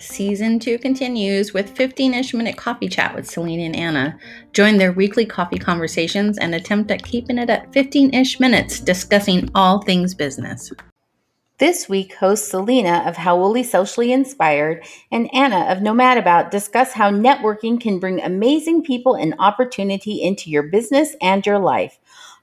Season 2 continues with 15 ish minute coffee chat with Selena and Anna. Join their weekly coffee conversations and attempt at keeping it at 15 ish minutes discussing all things business. This week, hosts Selena of How Hauoli Socially Inspired and Anna of Nomadabout discuss how networking can bring amazing people and opportunity into your business and your life.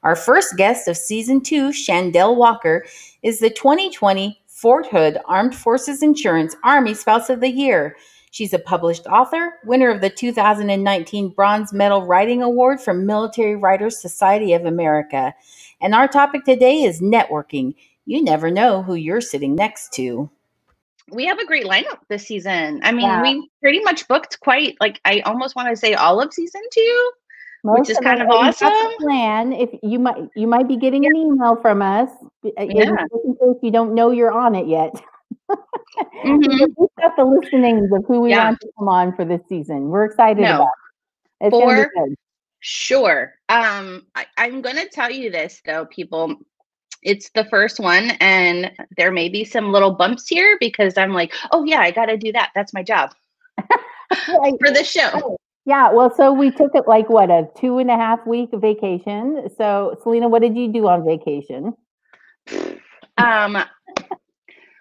Our first guest of season two, Chandelle Walker, is the 2020 Fort Hood Armed Forces Insurance Army Spouse of the Year. She's a published author, winner of the 2019 Bronze Medal Writing Award from Military Writers Society of America. And our topic today is networking. You never know who you're sitting next to. We have a great lineup this season. I mean, yeah. we pretty much booked quite like I almost want to say all of season two. Most which is kind of awesome. Plan if you might you might be getting an email from us. Uh, yeah. In case you don't know you're on it yet. mm-hmm. We've got the list of names of who we yeah. want to come on for this season. We're excited no. about. It. It's for sure. Um, I, I'm going to tell you this though, people. It's the first one, and there may be some little bumps here because I'm like, oh yeah, I got to do that. That's my job for the show. Yeah, well, so we took it like what a two and a half week vacation. So, Selena, what did you do on vacation? Um,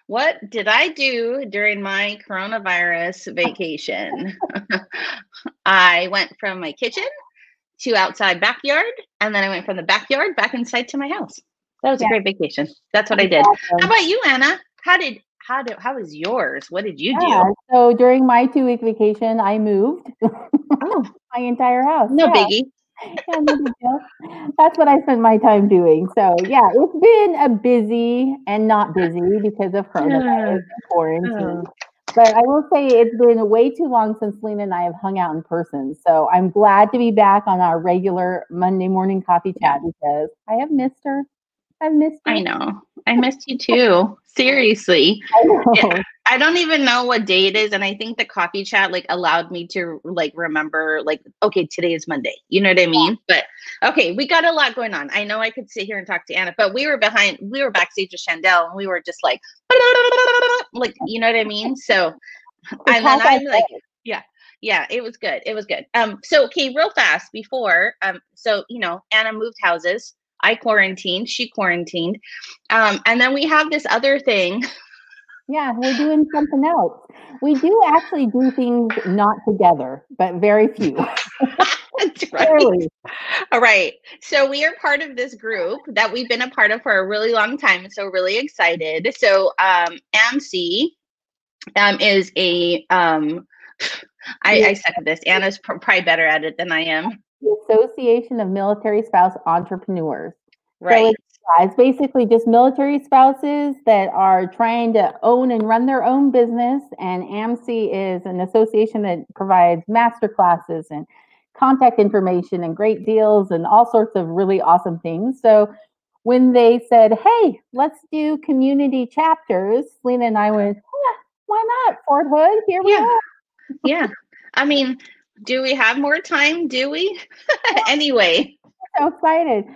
what did I do during my coronavirus vacation? I went from my kitchen to outside backyard, and then I went from the backyard back inside to my house. That was yeah. a great vacation. That's what I did. Awesome. How about you, Anna? How did how did how was yours? What did you yeah, do? So during my two week vacation, I moved oh. my entire house. No yeah. biggie. yeah, no That's what I spent my time doing. So yeah, it's been a busy and not busy because of coronavirus quarantine. But I will say it's been way too long since Lena and I have hung out in person. So I'm glad to be back on our regular Monday morning coffee chat because I have missed her. I've missed you. I know. I missed you too. Seriously. I, I don't even know what day it is. And I think the coffee chat like allowed me to like remember like, okay, today is Monday. You know what I mean? But okay, we got a lot going on. I know I could sit here and talk to Anna, but we were behind, we were backstage with Chandelle and we were just like, like, you know what I mean? So, and then I'm like, yeah, yeah, it was good. It was good. Um, so okay, real fast before, um, so you know, Anna moved houses I quarantined, she quarantined. Um, and then we have this other thing. Yeah, we're doing something else. We do actually do things not together, but very few. That's right. All right. So we are part of this group that we've been a part of for a really long time. So really excited. So um AMC um is a um I, I suck at this. Anna's probably better at it than I am the Association of Military Spouse Entrepreneurs. Right. So it's, basically just military spouses that are trying to own and run their own business. And AMC is an association that provides master classes and contact information and great deals and all sorts of really awesome things. So when they said, hey, let's do community chapters, Lena and I went, yeah, why not? Fort Hood, here we yeah. are. yeah. I mean, do we have more time? Do we? anyway. So excited.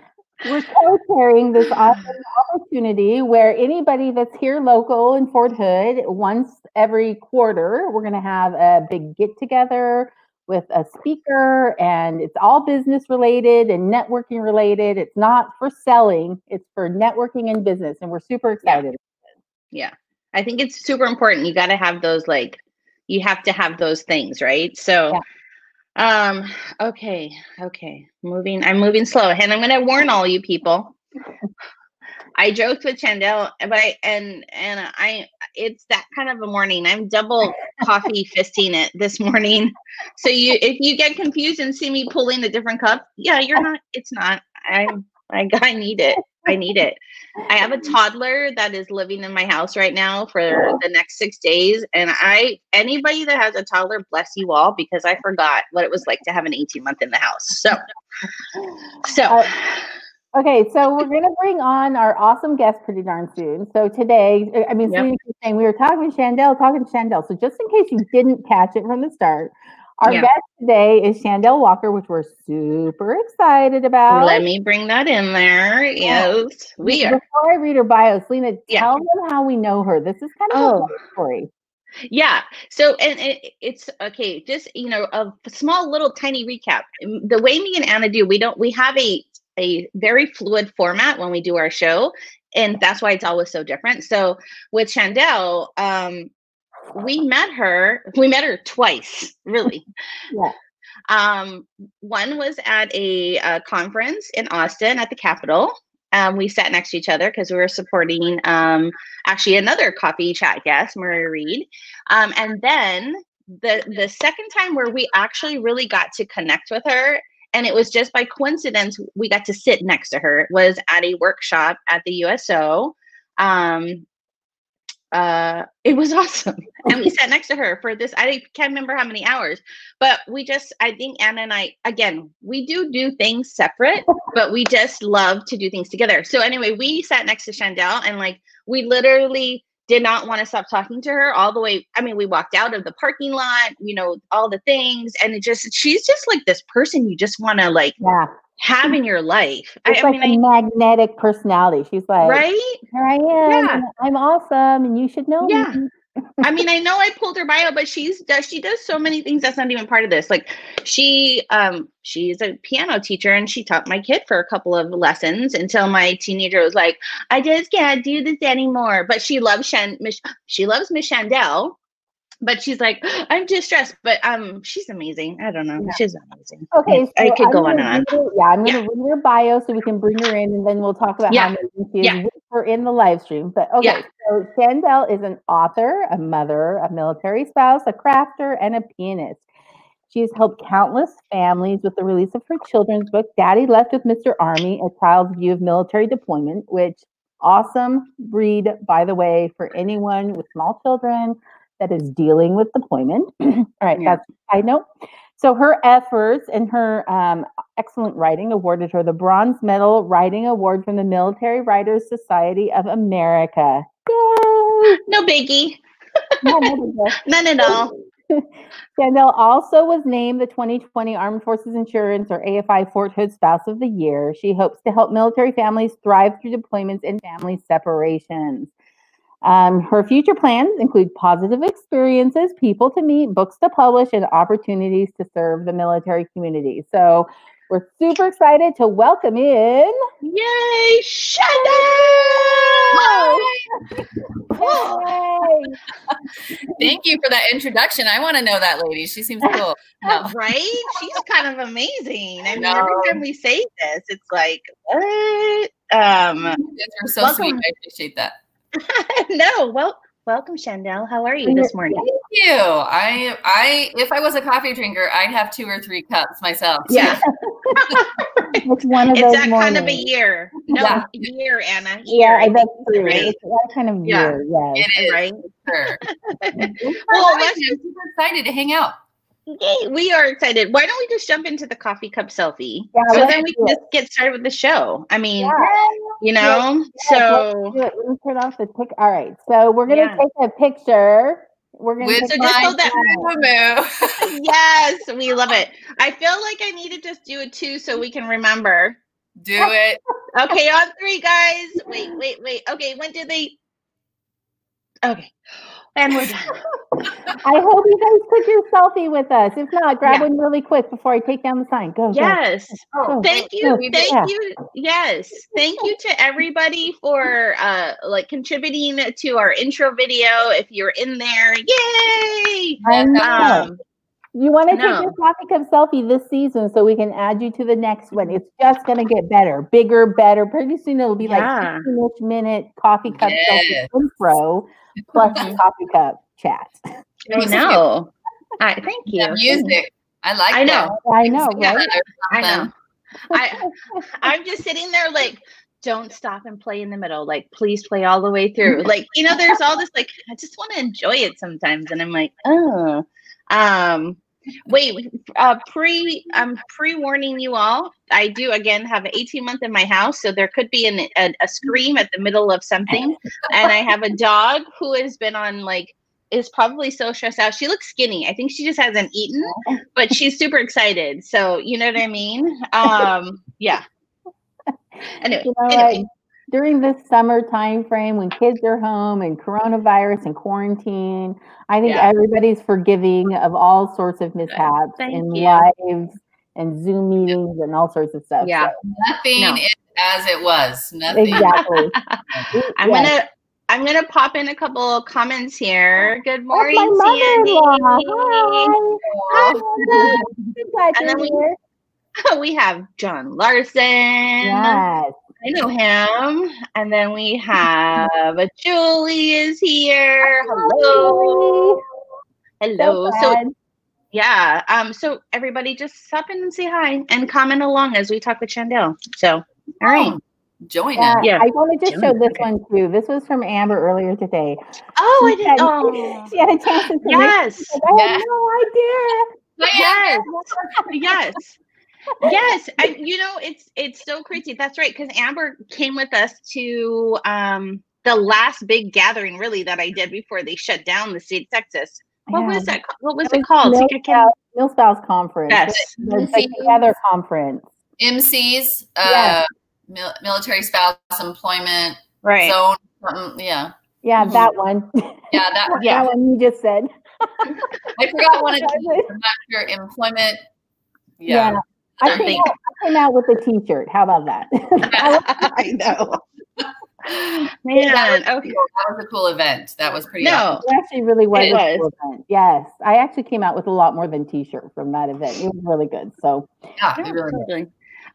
We're co-chairing this awesome opportunity where anybody that's here local in Fort Hood, once every quarter, we're going to have a big get together with a speaker and it's all business related and networking related. It's not for selling, it's for networking and business. And we're super excited. Yeah. yeah. I think it's super important. You got to have those, like, you have to have those things, right? So, yeah um, okay, okay. Moving, I'm moving slow. And I'm gonna warn all you people. I joked with Chandelle, but I and and I it's that kind of a morning. I'm double coffee fisting it this morning. So you if you get confused and see me pulling a different cup, yeah, you're not it's not. I'm I I need it. I need it. I have a toddler that is living in my house right now for the next six days. And I, anybody that has a toddler, bless you all, because I forgot what it was like to have an 18 month in the house. So, so. Uh, okay, so we're going to bring on our awesome guest pretty darn soon. So today, I mean, yep. saying we were talking to Chandelle, talking to Chandelle. So just in case you didn't catch it from the start, Our yeah. guest today is Chandelle Walker, which we're super excited about. Let me bring that in there. Yes, we are. Before I read her bio, Selena, yeah. tell them how we know her. This is kind of oh. a story. Yeah. So, and it, it's okay. Just you know, a small little tiny recap. The way me and Anna do, we don't. We have a a very fluid format when we do our show, and that's why it's always so different. So with Chandelle, um, we met her we met her twice really. Yeah. Um one was at a, a, conference in austin at the capitol. Um, we sat next to each other because we were supporting um, actually another coffee chat guest maria reed. Um, and then the the second time where we actually really got to connect with her and it was just by coincidence we got to sit next to her was at a workshop at the uso um, uh, it was awesome. And we sat next to her for this. I can't remember how many hours, but we just, I think Anna and I, again, we do do things separate, but we just love to do things together. So anyway, we sat next to Chandelle and like, we literally did not want to stop talking to her all the way. I mean, we walked out of the parking lot, you know, all the things. And it just, she's just like this person you just want to like, yeah have in your life. It's I, like I mean, a I, magnetic personality. She's like, right? Here I am. Yeah. I'm awesome, and you should know yeah. me. I mean, I know I pulled her bio, but she's does she does so many things that's not even part of this. Like she um she's a piano teacher and she taught my kid for a couple of lessons until my teenager was like, I just can't do this anymore. But she loves Shan she loves Miss Chandelle but she's like, I'm distressed, but um, she's amazing. I don't know. Yeah. She's amazing. Okay, so I could I'm go on and on. yeah, I'm gonna read her bio so we can bring her in, and then we'll talk about yeah. how amazing she is yeah. her in the live stream. But okay, so Chandelle is an author, a mother, a military spouse, a crafter, and a pianist. She has helped countless families with the release of her children's book, Daddy Left with Mr. Army, A Child's View of Military Deployment, which awesome read, by the way, for anyone with small children that is dealing with deployment. All right, yeah. that's I note. So her efforts and her um, excellent writing awarded her the Bronze Medal Writing Award from the Military Writers Society of America. Yay! No biggie. None at all. Chandelle also was named the 2020 Armed Forces Insurance or AFI Fort Hood Spouse of the Year. She hopes to help military families thrive through deployments and family separations. Um, her future plans include positive experiences, people to meet, books to publish, and opportunities to serve the military community. So we're super excited to welcome in. Yay, Chandelle! Thank you for that introduction. I want to know that lady. She seems cool. No. right? She's kind of amazing. I mean, no. every time we say this, it's like, what? Um, you are so welcome. sweet. I appreciate that. no, well, welcome, Chandelle. How are you this morning? Thank you. I, I, if I was a coffee drinker, I'd have two or three cups myself. Yeah, it's one of it's those that mornings. kind of a year. No, yeah. year, Anna. Year. Yeah, that's true. Right? It's that kind of yeah. year. Yes. It is. Right. Sure. well, I'm super excited to hang out. Yay, we are excited. Why don't we just jump into the coffee cup selfie? Yeah, so then we can just get started with the show. I mean, yeah. you know, yeah, so let me turn off the pic. All right, so we're gonna take a picture. We're gonna so just hold that yes, we love it. I feel like I need to just do it too, so we can remember. Do it. okay, on three, guys. Wait, wait, wait. Okay, when did they? Okay. And we're. I hope you guys took your selfie with us. If not, grab yeah. one really quick before I take down the sign. Go. Yes. Go. Oh, thank you. Go. Thank yeah. you. Yes. Thank you to everybody for uh like contributing to our intro video. If you're in there, yay! Um, you want to take your coffee cup selfie this season so we can add you to the next one. It's just going to get better, bigger, better. Pretty soon it'll be yeah. like 15 minute coffee cup yes. selfie intro plus coffee cup chat. I know. I thank you. The music. I like I know. That. I know, right? I know. I I'm just sitting there like don't stop and play in the middle. Like, please play all the way through. Like, you know, there's all this like, I just want to enjoy it sometimes. And I'm like, oh. Um, wait, uh pre I'm pre-warning you all. I do again have an 18 month in my house, so there could be an, a, a scream at the middle of something. and I have a dog who has been on like is probably so stressed out. She looks skinny. I think she just hasn't eaten, but she's super excited. So you know what I mean? Um, yeah. Anyway, You know, anyway. Like, during this summer time frame when kids are home and coronavirus and quarantine, I think Yeah. everybody's forgiving of all sorts of mishaps Thank in you. lives and Zoom meetings and all sorts of stuff. Yeah. Nothing No. is as it was. Nothing. exactly. I'm Yes. gonna I'm gonna pop in a couple of comments here. Good That's morning, my mother-in-law. Sandy. Hi. Hi, Mother. Glad And then we- here. we have John Larson. Yes. I know him. And then we have Julie is here. Hello. Hello. So So yeah. Um, so everybody just stop in and say hi and comment along as we talk with Chandelle. So all right. Join Yeah, us. Yeah. I want to just June, show this okay. one too. This was from Amber earlier today. Oh, I She did. had- Oh, She had a chance to yes. She's like, I had no idea. Yes. yes. Yes. I, you know, it's it's so crazy. That's right. Because Amber came with us to um the last big gathering really that I did before they shut down the state of Texas. What was that? What was It it called? Mill I can't- Spouse, Mill Spouse Conference. Yes. The, the Get Together Conference. MCs, uh, Yes. mil- military spouse employment Right. zone. Something, yeah. Yeah, Mhm. that one. Yeah, that Yeah. that one you just said. I forgot one of the I'm not sure employment. Yeah. I Other came, thing. out, I came out with a T-shirt. How about that? I I know. Yeah, Man. that, was Okay. cool. that was a cool event. That was pretty No. It actually really was. It a was. cool event. Yes, I actually came out with a lot more than T-shirt from that event. It was really good. So Yeah, it really was.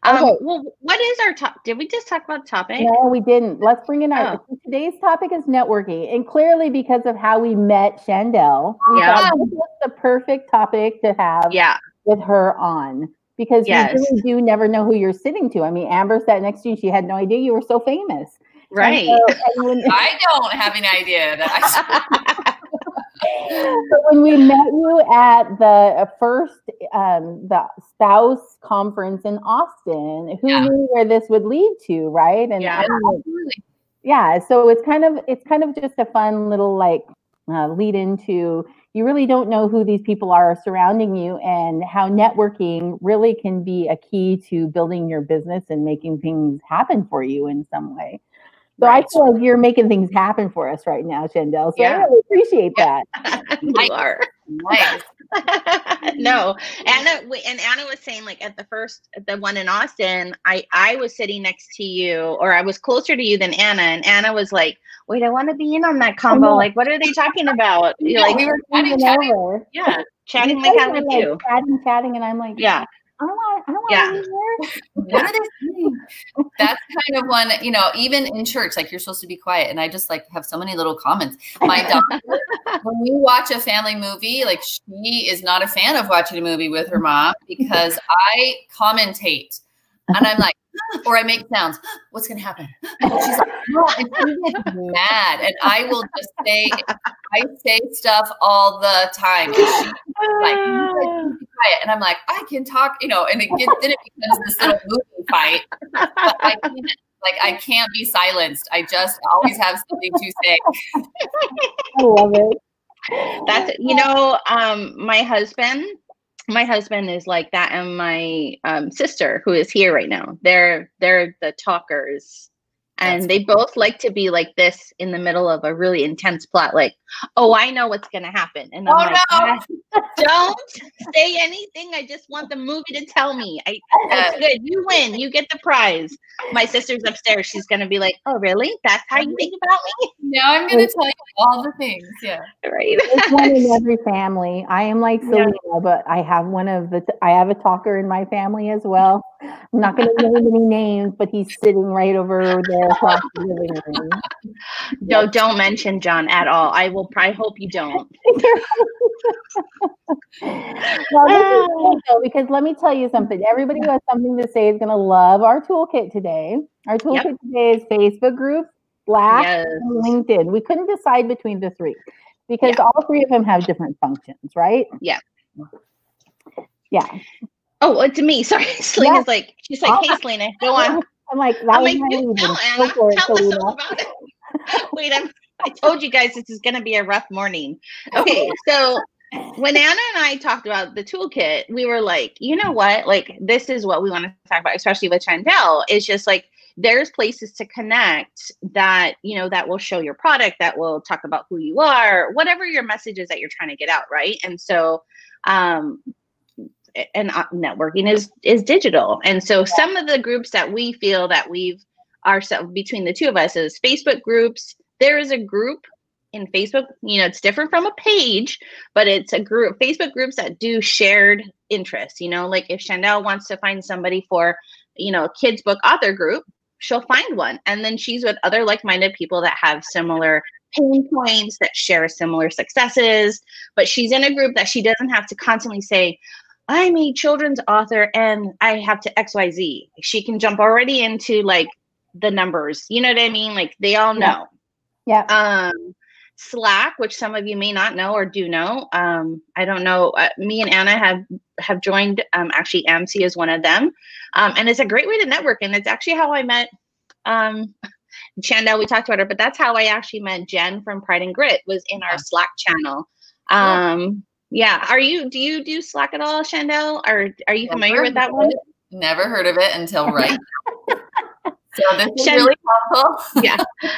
Um, Okay. well, what is our top? Did we just talk about topic? no, we didn't. Let's bring in our Oh. today's topic is networking, and clearly because of how we met Chandelle, we Yeah. thought this was the perfect topic to have Yeah. with her on because Yes. you really do never know who you're sitting to. I mean, Amber sat next to you; she had no idea you were so famous. Right. so- when- I don't have an idea that I but when we met you at the uh, first um, the spouse conference in Austin, who Yeah. knew where this would lead to, right? And Yeah. Yeah, so it's kind of it's kind of just a fun little like uh, lead into you really don't know who these people are surrounding you and how networking really can be a key to building your business and making things happen for you in some way. So Right. I feel like you're making things happen for us right now, Chandelle. So I really appreciate Yeah. that. you are. nice. no, Anna and Anna was saying like at the first the one in Austin, I I was sitting next to you or I was closer to you than Anna and Anna was like, "Wait, I want to be in on that combo. Like what are they talking about?" You're Yeah, like, we were chatting, chatting. over. "Yeah, chatting like guys how like, do." Chatting, chatting, and I'm like, Yeah. I don't want, I don't want Yeah. to be here. What are they saying? That's kind of one, you know, even in church, like you're supposed to be quiet. And I just like have so many little comments. My daughter, when we watch a family movie, like she is not a fan of watching a movie with her mom because I commentate. And I'm like, or I make sounds. What's gonna happen? And she's like, no, and she mad. And I will just say, I say stuff all the time. And she's like, "You guys need to quiet. And I'm like, I can talk, you know, and it gets then it becomes this little movie fight. But I can't, like I can't be silenced. I just always have something to say. I love it. That's you know, um, my husband, my husband is like that, and my um, sister, who is here right now, they're they're the talkers, and That's they both like to be like this in the middle of a really intense plot, like, oh, I know what's gonna happen, and I'm Oh, like, no. "Ah, don't say anything. I just want the movie to tell me. I that's good. You win. You get the prize. My sister's upstairs. She's gonna be like, oh, really? That's how you think about me Now I'm gonna tell you all the things. Yeah. right? It's one in every family. I am like Yeah. Selena, but I have one of the. I have a talker in my family as well. I'm not going to name any names, but he's sitting right over there across the living room. No, don't mention John at all. I will. I hope you don't. Well, this is ah. cool though, because let me tell you something. Everybody who has something to say is going to love our toolkit today. Our toolkit today is Facebook groups, Slack, Yes. and LinkedIn. We couldn't decide between the three because Yeah. all three of them have different functions, right? Yeah. Yeah. Oh, it's me. Sorry, Selena's Yeah. like she's like, hey, Selena, go on. I'm like, that I'm was like, my "Do reason. tell Anna, for it, tell us Selena. about it. Wait, I'm I told you guys this is going to be a rough morning. Okay, so when Anna and I talked about the toolkit, we were like, you know what? Like, this is what we want to talk about, especially with Chandelle. It's just like there's places to connect that, you know, that will show your product, that will talk about who you are, whatever your message is that you're trying to get out, right? And so, um, and uh, networking is is digital, and so some of the groups that we feel that we've ourselves between the two of us is Facebook groups. There is a group in Facebook, you know, it's different from a page, but it's a group Facebook groups that do shared interests. You know, like if Chandelle wants to find somebody for, you know, a kids book author group, she'll find one. And then she's with other like-minded people that have similar pain points, that share similar successes. But she's in a group that she doesn't have to constantly say, I'm a children's author and I have to XYZ. She can jump already into like the numbers. You know what I mean? Like they all know. Yeah. Um Slack, which some of you may not know or do know. Um, I don't know. Uh, me and Anna have have joined. Um, actually, AMC is one of them, um, and it's a great way to network. And it's actually how I met um, Chandelle. We talked about her, but that's how I actually met Jen from Pride and Grit. Was in our Slack channel. Um, yeah. Are you? Do you do Slack at all, Chandelle? Or are you familiar with that one? Never heard of it until right. So this is Shen- really helpful. yeah.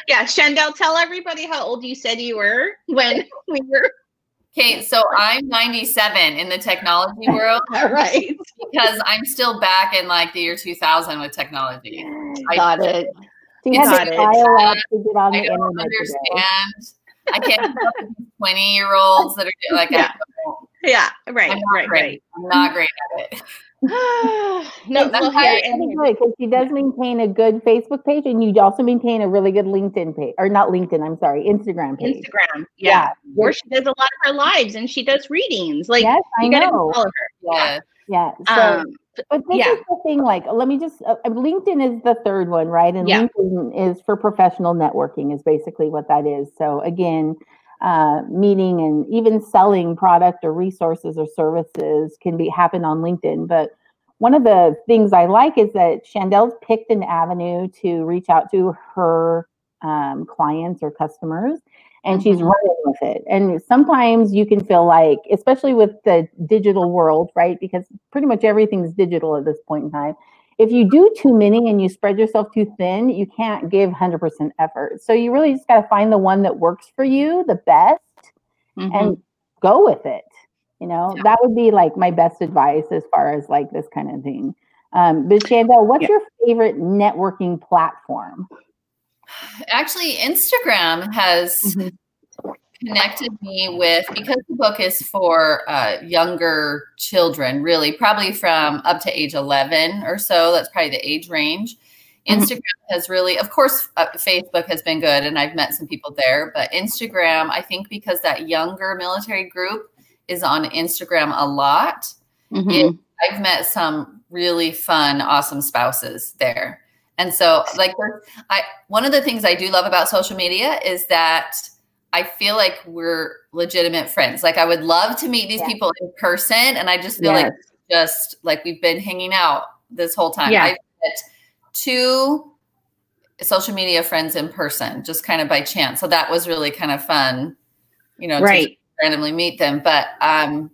Yeah. Chandelle, tell everybody how old you said you were when we were. Okay, so I'm 97 in the technology world. All right. Because I'm still back in like the year 2000 with technology. Got I, it. She has got it. I don't understand. I can't 20 year olds that are like, yeah, yeah right, right, great. right. I'm not great at it. no, well, here and good because she does maintain a good Facebook page, and you also maintain a really good LinkedIn page, or not LinkedIn. I'm sorry, Instagram page. Instagram, yeah, yeah. where she does a lot of her lives and she does readings. Like, yes, I you gotta know. follow her. Yeah, yeah. So, um, but this yeah. is the thing. Like, let me just. Uh, uh LinkedIn is the third one, right? And yeah. LinkedIn is for professional networking. Is basically what that is. So again uh, meeting and even selling product or resources or services can be happen on LinkedIn. But one of the things I like is that Chandelle's picked an avenue to reach out to her um, clients or customers, and she's running with it. And sometimes you can feel like, especially with the digital world, right? Because pretty much everything's digital at this point in time if you do too many and you spread yourself too thin, you can't give 100% effort. So you really just got to find the one that works for you the best mm-hmm. and go with it. You know, yeah. that would be like my best advice as far as like this kind of thing. Um, but Chandelle, what's yeah. your favorite networking platform? Actually, Instagram has mm-hmm connected me with because the book is for uh, younger children, really, probably from up to age 11 or so. That's probably the age range. Mm-hmm. Instagram has really, of course, uh, Facebook has been good, and I've met some people there. But Instagram, I think, because that younger military group is on Instagram a lot, mm-hmm. it, I've met some really fun, awesome spouses there. And so, like, I one of the things I do love about social media is that I feel like we're legitimate friends. Like I would love to meet these yeah. people in person, and I just feel yes. like just like we've been hanging out this whole time. Yeah. I met two social media friends in person, just kind of by chance. So that was really kind of fun, you know, right. to randomly meet them. But um,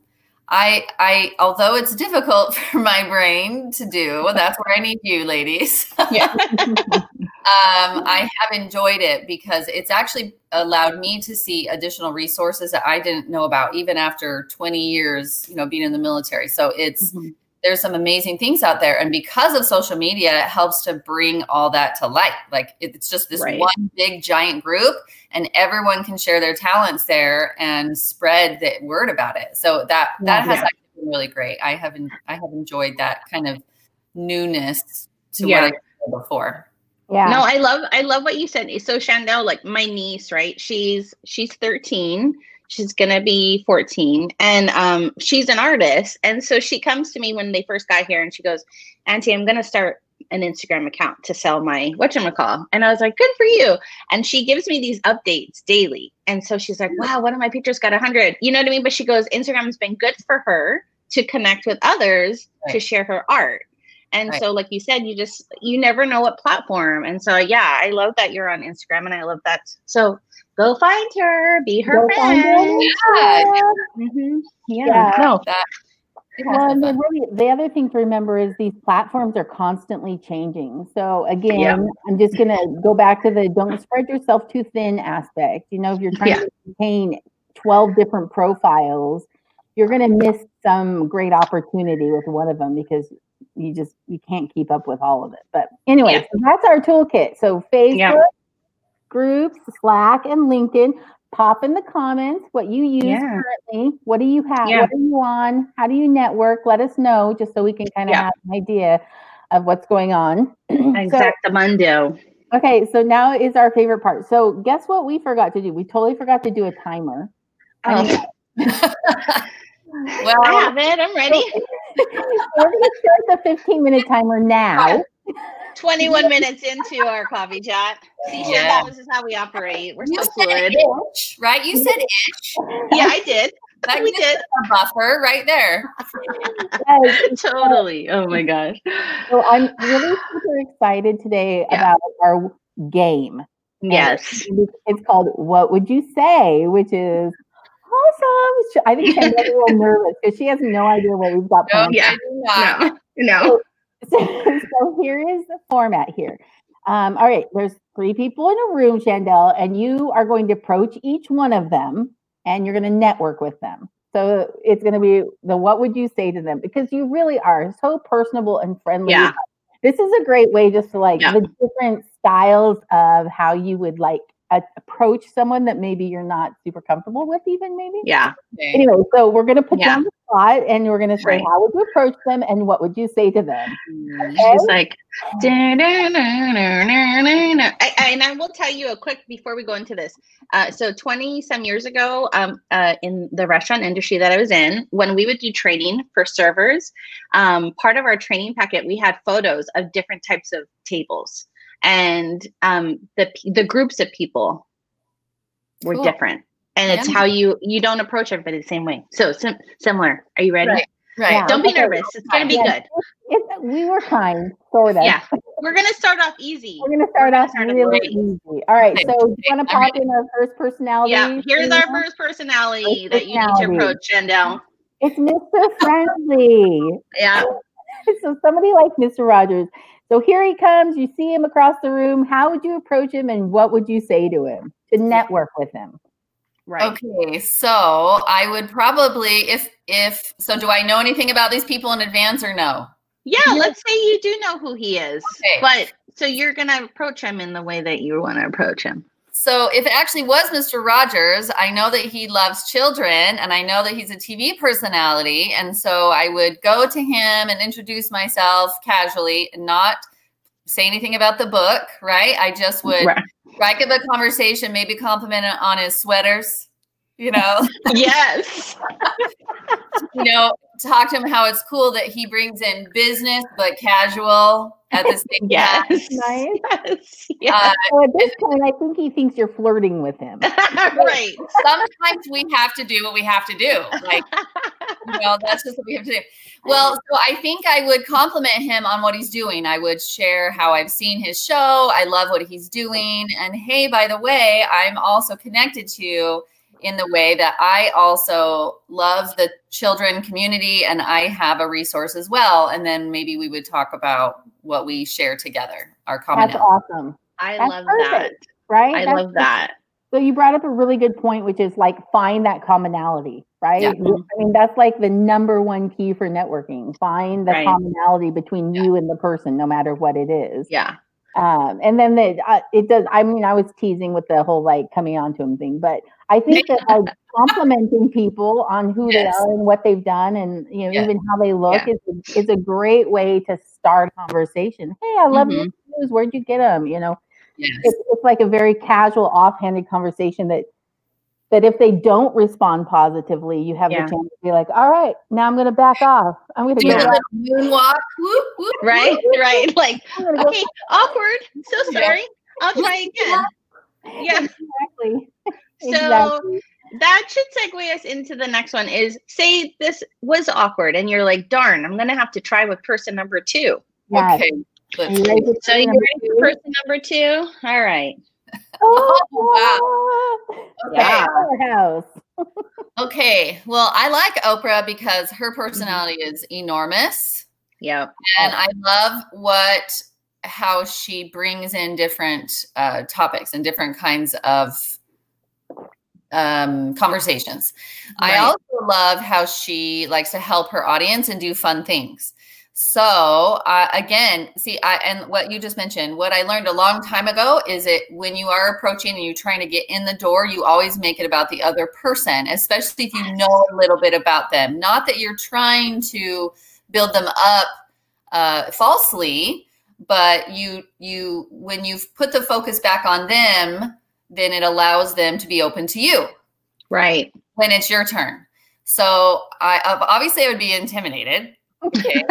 I, I, although it's difficult for my brain to do, that's where I need you, ladies. Yeah. Um, I have enjoyed it because it's actually allowed me to see additional resources that I didn't know about, even after 20 years, you know, being in the military. So it's mm-hmm. There's some amazing things out there, and because of social media, it helps to bring all that to light. Like it's just this right. one big giant group, and everyone can share their talents there and spread the word about it. So that that yeah. has been really great. I haven't I have enjoyed that kind of newness to yeah. what I before. Yeah. No, I love I love what you said. So Chandelle, like my niece, right? She's she's 13. She's gonna be 14. And um she's an artist. And so she comes to me when they first got here and she goes, Auntie, I'm gonna start an Instagram account to sell my whatchamacall. And I was like, good for you. And she gives me these updates daily. And so she's like, wow, one of my pictures got 100. You know what I mean? But she goes, Instagram has been good for her to connect with others right. to share her art. And right. so, like you said, you just you never know what platform. And so, yeah, I love that you're on Instagram, and I love that. So go find her, be her go friend. Yeah. Mm-hmm. yeah. yeah. No. That, well, the, really, the other thing to remember is these platforms are constantly changing. So again, yeah. I'm just going to go back to the don't spread yourself too thin aspect. You know, if you're trying yeah. to maintain 12 different profiles, you're going to miss some great opportunity with one of them because you just you can't keep up with all of it. But anyway, yeah. so that's our toolkit. So Facebook, groups, Slack, and LinkedIn pop in the comments what you use yeah. currently. What do you have? Yeah. What are you on? How do you network? Let us know just so we can kind of yeah. have an idea of what's going on. Exactamundo. So, okay, so now is our favorite part. So guess what we forgot to do? We totally forgot to do a timer. Oh. well, I have it. I'm ready. we're going to start the 15 minute timer now. 21 minutes into our coffee chat. See, yeah. this is how we operate. We're you so fluid. Itch, right? You said itch. Yeah, I did. That we did a buffer right there. yes. totally. Oh my gosh. So I'm really super excited today yeah. about our game. Yes. And it's called What Would You Say? Which is awesome. I think she's a little nervous because she has no idea what we've got oh, planned. yeah. No. No. So, so, so here is the format here. Um, all right, there's three people in a room, Chandelle, and you are going to approach each one of them and you're going to network with them. So it's going to be the what would you say to them? Because you really are so personable and friendly. Yeah. This is a great way just to like yeah. the different styles of how you would like approach someone that maybe you're not super comfortable with, even maybe. Yeah. Anyway, so we're going to put yeah. down the spot and we're going to say, right. how would you approach them and what would you say to them? Mm, okay? She's like, I, and I will tell you a quick before we go into this. Uh, so 20 some years ago, um, uh, in the restaurant industry that I was in, when we would do training for servers, um, part of our training packet, we had photos of different types of tables and um, the the groups of people were cool. different. And yeah. it's how you you don't approach everybody the same way. So sim- similar. Are you ready? Right, right. Yeah. don't be nervous. It's gonna be yeah. good. It's, we were kind sort of. Yeah. We're gonna start off easy. We're gonna start off start really easy. All right so do you want to pop in our first personality yeah. Here's our first personality first that you need to approach Chandelle. it's mr friendly. Yeah. So somebody like mr rogers so here he comes. You see him across the room. How would you approach him and what would you say to him to network with him? Right. Okay. So I would probably if if so do I know anything about these people in advance or no? Yeah, let's say you do know who he is. Okay. But so you're gonna approach him in the way that you want to approach him. So if it actually was Mr. Rogers, I know that he loves children and I know that he's a TV personality. And so I would go to him and introduce myself casually and not say anything about the book, right? I just would right. strike up a conversation, maybe compliment on his sweaters, you know? yes. you know, talk to him how it's cool that he brings in business but casual at the same yes. time. Nice. Yes. yes. Uh, so at this point, I think he thinks you're flirting with him. right. Sometimes we have to do what we have to do. Like, you know, that's just what we have to do. Well, so I think I would compliment him on what he's doing. I would share how I've seen his show. I love what he's doing. And hey, by the way, I'm also connected to in the way that I also love the children community and I have a resource as well. And then maybe we would talk about what we share together, our common. That's awesome. I That's love perfect, that. Right? I That's love that. So you brought up a really good point, which is like find that commonality, right? Yeah. I mean, that's like the number one key for networking. Find the right. commonality between yeah. you and the person, no matter what it is. Yeah. Um, and then the, uh, it does. I mean, I was teasing with the whole like coming on to him thing, but I think that like complimenting people on who yes. they are and what they've done, and you know yes. even how they look yeah. is is a great way to start a conversation. Hey, I love mm-hmm. news. Where'd you get them? You know, yes. it's, it's like a very casual, offhanded conversation that that if they don't respond positively, you have yeah. the chance to be like, all right, now I'm going to back off. I'm going to yeah. go moonwalk. Whoop, whoop, right, whoop, right. Like, okay, go. awkward. So sorry. I'll try again. Yeah, exactly. So exactly. that should segue us into the next one. Is say this was awkward, and you're like, darn, I'm going to have to try with person number two. Yes. Okay. You so you ready for person number two? All right. Oh, wow. Okay. Powerhouse. okay. Well, I like Oprah because her personality mm-hmm. is enormous. Yep. And I love what how she brings in different uh, topics and different kinds of um, conversations. Right. I also love how she likes to help her audience and do fun things. So uh, again, see, I, and what you just mentioned, what I learned a long time ago is it when you are approaching and you're trying to get in the door, you always make it about the other person, especially if you know a little bit about them. Not that you're trying to build them up uh, falsely, but you you when you've put the focus back on them, then it allows them to be open to you. Right. When it's your turn. So I obviously I would be intimidated Okay.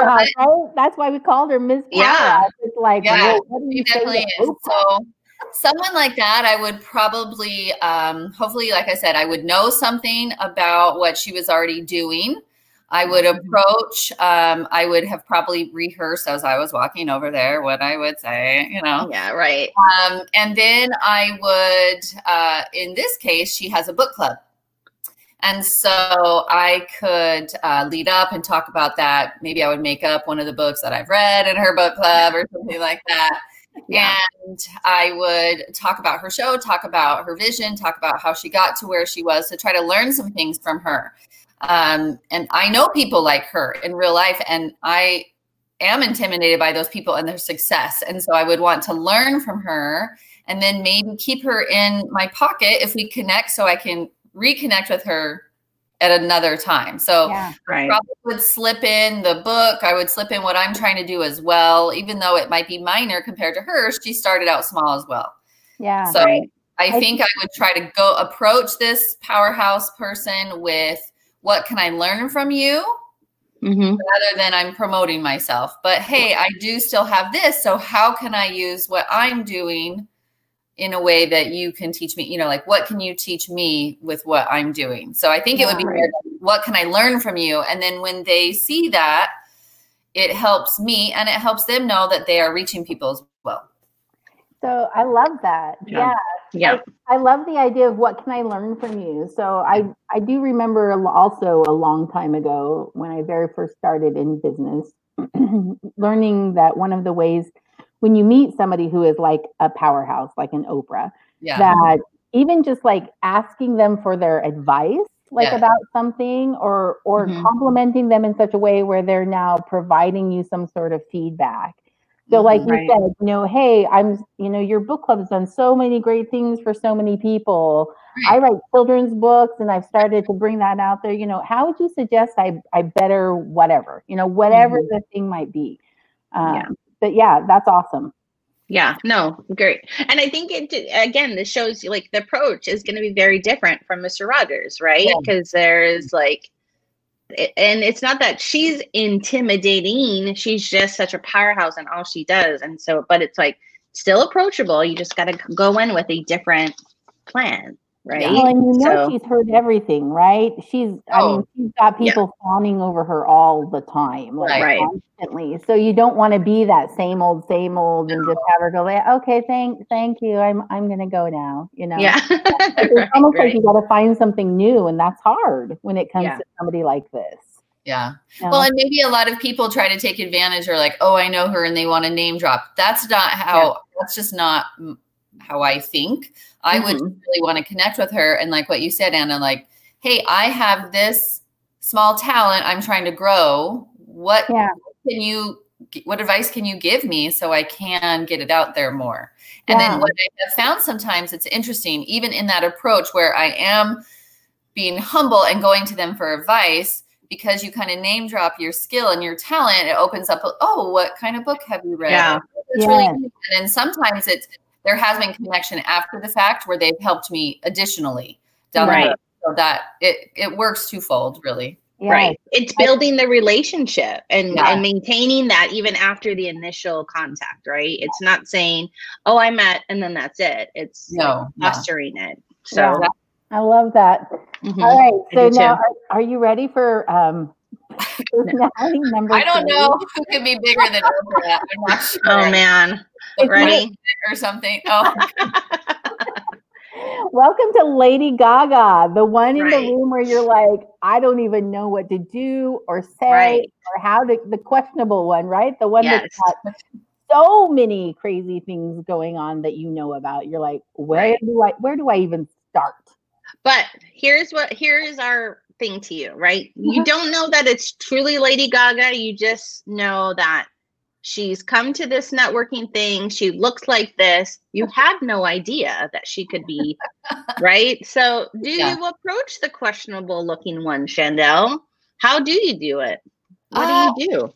right? That's why we called her Miss Yeah. It's like, yeah, she definitely is. So someone like that, I would probably, um, hopefully, like I said, I would know something about what she was already doing. I would mm-hmm. approach, um, I would have probably rehearsed as I was walking over there what I would say, you know. Yeah, right. Um, and then I would, uh, in this case, she has a book club. And so I could uh, lead up and talk about that. Maybe I would make up one of the books that I've read in her book club or something like that. Yeah. And I would talk about her show, talk about her vision, talk about how she got to where she was to try to learn some things from her. Um, and I know people like her in real life, and I am intimidated by those people and their success. And so I would want to learn from her and then maybe keep her in my pocket if we connect so I can reconnect with her at another time. So yeah, right. I probably would slip in the book. I would slip in what I'm trying to do as well, even though it might be minor compared to her. She started out small as well. Yeah. So right. I think I would try to go approach this powerhouse person with what can I learn from you? Mm-hmm. Rather than I'm promoting myself. But hey, I do still have this. So how can I use what I'm doing in a way that you can teach me you know like what can you teach me with what i'm doing? So i think yeah, it would be right. what can i learn from you? And then when they see that it helps me and it helps them know that they are reaching people as well. So i love that. Yeah. Yeah, yeah. I, I love the idea of what can i learn from you? So i i do remember also a long time ago when i very first started in business learning that one of the ways when you meet somebody who is like a powerhouse, like an Oprah, yeah. that even just like asking them for their advice, like yeah. about something, or or mm-hmm. complimenting them in such a way where they're now providing you some sort of feedback. So, like right. you said, you know, hey, I'm, you know, your book club has done so many great things for so many people. Right. I write children's books and I've started to bring that out there. You know, how would you suggest I, I better whatever, you know, whatever mm-hmm. the thing might be? Um, yeah but yeah, that's awesome. Yeah, no, great. And I think it again, this shows you like the approach is going to be very different from Mr. Rogers, right? Because yeah. there's like, and it's not that she's intimidating, she's just such a powerhouse in all she does. And so, but it's like still approachable. You just got to go in with a different plan right? Well, and you know so, she's heard everything, right? She's, I oh, mean, she's got people yeah. fawning over her all the time, like right. constantly. So you don't want to be that same old, same old, and just have her go, okay, thank, thank you. I'm, I'm gonna go now. You know, yeah. it's right, almost right. like you got to find something new, and that's hard when it comes yeah. to somebody like this. Yeah. Well, and maybe a lot of people try to take advantage or like, oh, I know her and they want to name drop. That's not how, yeah. that's just not how I think. I mm-hmm. would really want to connect with her. And like what you said, Anna, like, hey, I have this small talent I'm trying to grow. What yeah. can you what advice can you give me so I can get it out there more? And yeah. then what I have found sometimes it's interesting, even in that approach where I am being humble and going to them for advice, because you kind of name drop your skill and your talent, it opens up, oh, what kind of book have you read? Yeah. It's yeah. really and then sometimes it's there has been connection after the fact where they've helped me additionally down right. so that it it works twofold really yeah. right it's building the relationship and yeah. and maintaining that even after the initial contact right it's not saying oh i met and then that's it it's no, fostering no. it so yeah. i love that mm-hmm. All right so now are, are, you ready for um Personality number I don't three. know who could be bigger than Oprah. I'm not sure. Oh man. It's Ready? Or something. Oh, Welcome to Lady Gaga, the one in Right. the room where you're like, I don't even know what to do or say Right. or how to, the questionable one, right? The one that has got so many crazy things going on that you know about. You're like, where Right. do I, where do I even start? But here's what here is our thing to you, right? Mm-hmm. You don't know that it's truly Lady Gaga. You just know that she's come to this networking thing. She looks like this. You had no idea that she could be, right? So, do Yeah. you approach the questionable looking one, Chandelle? How do you do it? What Uh, do you do?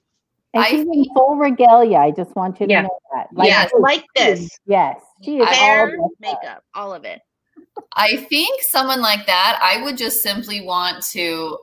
And I she's in full regalia. I just want you to Yeah. know that. yes, she- like this. Yes, she is all Hair, dressed up. makeup, all of it. I think someone like that, I would just simply want to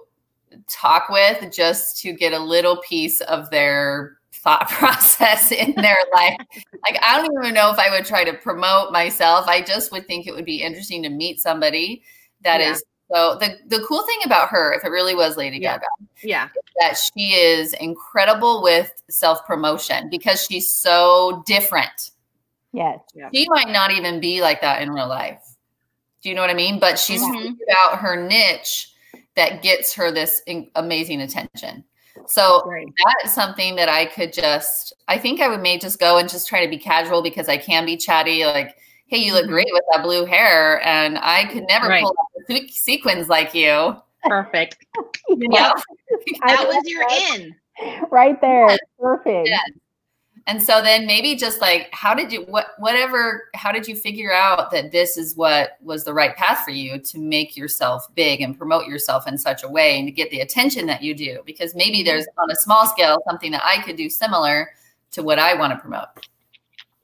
talk with just to get a little piece of their thought process in their life. Like, I don't even know if I would try to promote myself. I just would think it would be interesting to meet somebody that is Yeah. so. The, the cool thing about her, if it really was Lady Yeah. Gaga, Yeah. that she is incredible with self promotion because she's so different Yes. she might not even be like that in real life. Do you know what I mean? But she's Mhm. figured out her niche that gets her this in- amazing attention. So Right. that's something that I could just, I think I would may just go and just try to be casual because I can be chatty. Like, hey, you look Mhm. great with that blue hair. And I could never Right. pull off the sequins like you. Perfect. You know? I That was your that. in. right there. Yeah. Perfect. Yeah. And so then maybe just like, how did you, what, whatever, how did you figure out that this is what was the right path for you to make yourself big and promote yourself in such a way and to get the attention that you do? Because maybe mm-hmm. there's on a small scale something that I could do similar to what I want to promote.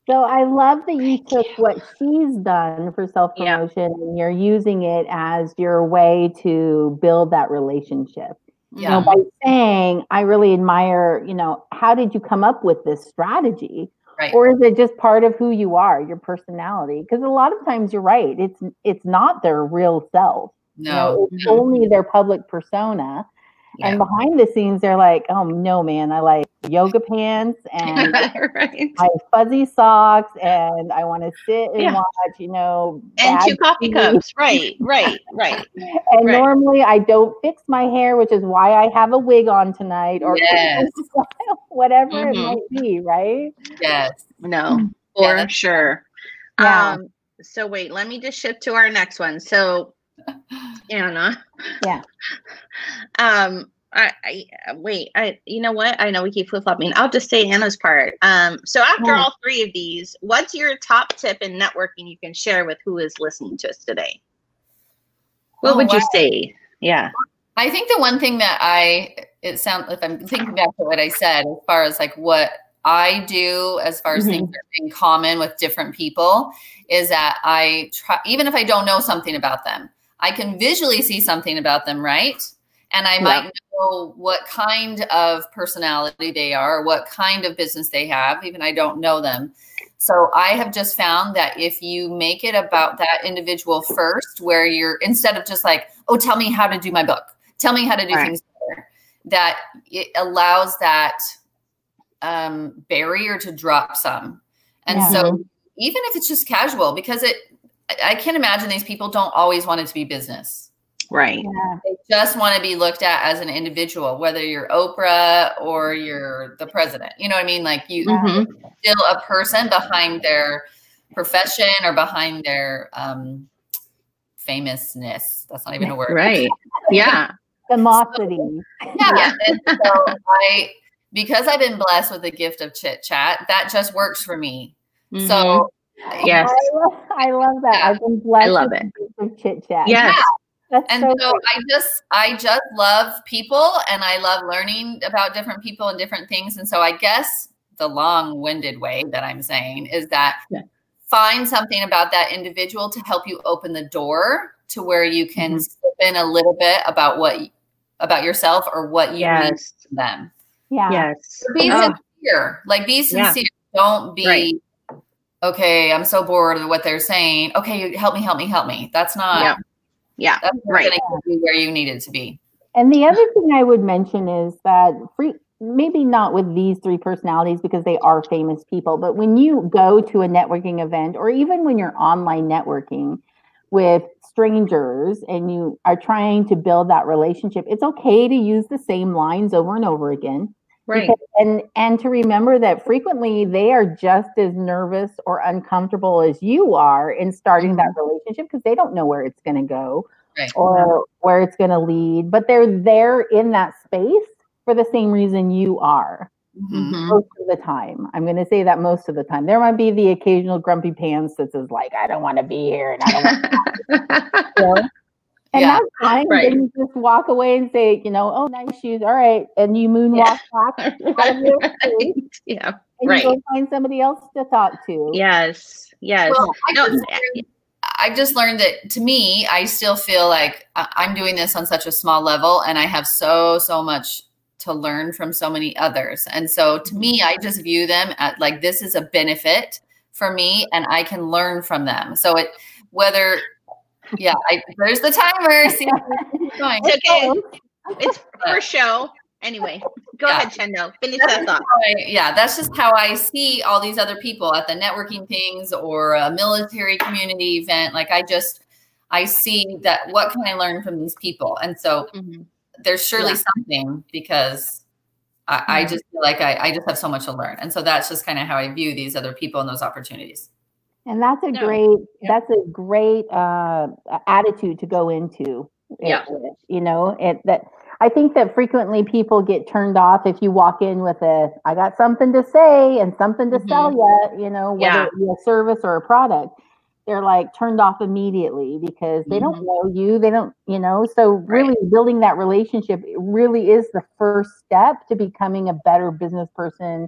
So I love that you took what she's done for self promotion and you're using it as your way to build that relationship. You Yeah. know, by saying, I really admire, you know, how did you come up with this strategy? Right. Or is it just part of who you are, your personality? Because a lot of times you're right. It's it's not their real self. You No. know, it's no. only their public persona. Yeah. And behind the scenes, they're like, oh no, man, I like yoga pants and right. my fuzzy socks and I want to sit and Yeah. watch, you know, And two coffee TV. cups. Right, right, right. And right. normally I don't fix my hair, which is why I have a wig on tonight or Yes. whatever it Mhm. might be, right? Yes. No, for that's- sure. Yeah. Um, so wait, let me just shift to our next one. So Anna. Yeah. Um, I, I wait, I you know what? I know we keep flip flopping. I'll just say Anna's part. Um, so after Yeah. all three of these, what's your top tip in networking you can share with who is listening to us today? What Oh, would you say? Yeah. I think the one thing that I it sounds if I'm thinking back to what I said as far as like what I do as far as Mhm. things in common with different people is that I try even if I don't know something about them, I can visually see something about them, right? And I Yeah. might know what kind of personality they are, what kind of business they have, even I don't know them. So I have just found that if you make it about that individual first, where you're instead of just like, oh, tell me how to do my book, tell me how to do Right. things better, that it allows that um, barrier to drop some. And Yeah. so even if it's just casual, because it, I- can't imagine these people don't always want it to be business. Right. Yeah. They just want to be looked at as an individual, whether you're Oprah or you're the president. You know what I mean? Like you Mhm. still a person behind their profession or behind their um, famousness. That's not even a word. Right. Yeah. Demosity. Yeah. Yeah. So I, because I've been blessed with the gift of chit chat, that just works for me. Mhm. So yes. I love, I love that. Yeah. I've been blessed love with it. the chit chat. Yes. That's and so so. I just I just love people and I love learning about different people and different things. And so I guess the long-winded way that I'm saying is that Yeah. find something about that individual to help you open the door to where you can Mhm. slip in a little bit about what about yourself or what you need Yes. from them. yeah. Yes. Be Oh, sincere. Like be Yeah. sincere. Don't be Right. Okay, I'm so bored of what they're saying. Okay, help me, help me, help me. That's not Yeah. Yeah. that's not Right. gonna get where you need it to be. And the other thing I would mention is that free, maybe not with these three personalities because they are famous people, but when you go to a networking event or even when you're online networking with strangers and you are trying to build that relationship, it's okay to use the same lines over and over again. Right. Because, and and to remember that frequently they are just as nervous or uncomfortable as you are in starting mm-hmm. that relationship because they don't know where it's going to go right. or where it's going to lead, but they're there in that space for the same reason you are. Mm-hmm. Most of the time, I'm going to say that most of the time. There might be the occasional grumpy pants that says like, "I don't want to be here," and I don't. Want know? And yeah, that's fine. Right. Then you just walk away and say, you know, oh, nice shoes. All right. And you moonwalk yeah. back right. Yeah. And right. you go find somebody else to talk to. Yes. Yes. Well, I, no, just learned, I just learned that to me, I still feel like I'm doing this on such a small level and I have so, so much to learn from so many others. And so to me, mm-hmm. I just view them at like this is a benefit for me and I can learn from them. So it whether yeah, I, there's the timer. See, it's okay. It's for show. Anyway, go yeah. ahead, Chandelle. Finish that's that thought. I, yeah, that's just how I see all these other people at the networking things or a military community event. Like I just, I see that what can I learn from these people? And so mm-hmm. there's surely yeah. something because I, mm-hmm. I, just feel like I, I just have so much to learn. And so that's just kind of how I view these other people and those opportunities. And that's a no. great yeah. that's a great uh, attitude to go into. Yeah. With, you know, it that I think that frequently people get turned off if you walk in with a I got something to say and something to mm-hmm. sell you, you know, whether yeah. it be a service or a product. They're like turned off immediately because they mm-hmm. don't know you. They don't, you know. So really right. building that relationship really is the first step to becoming a better business person.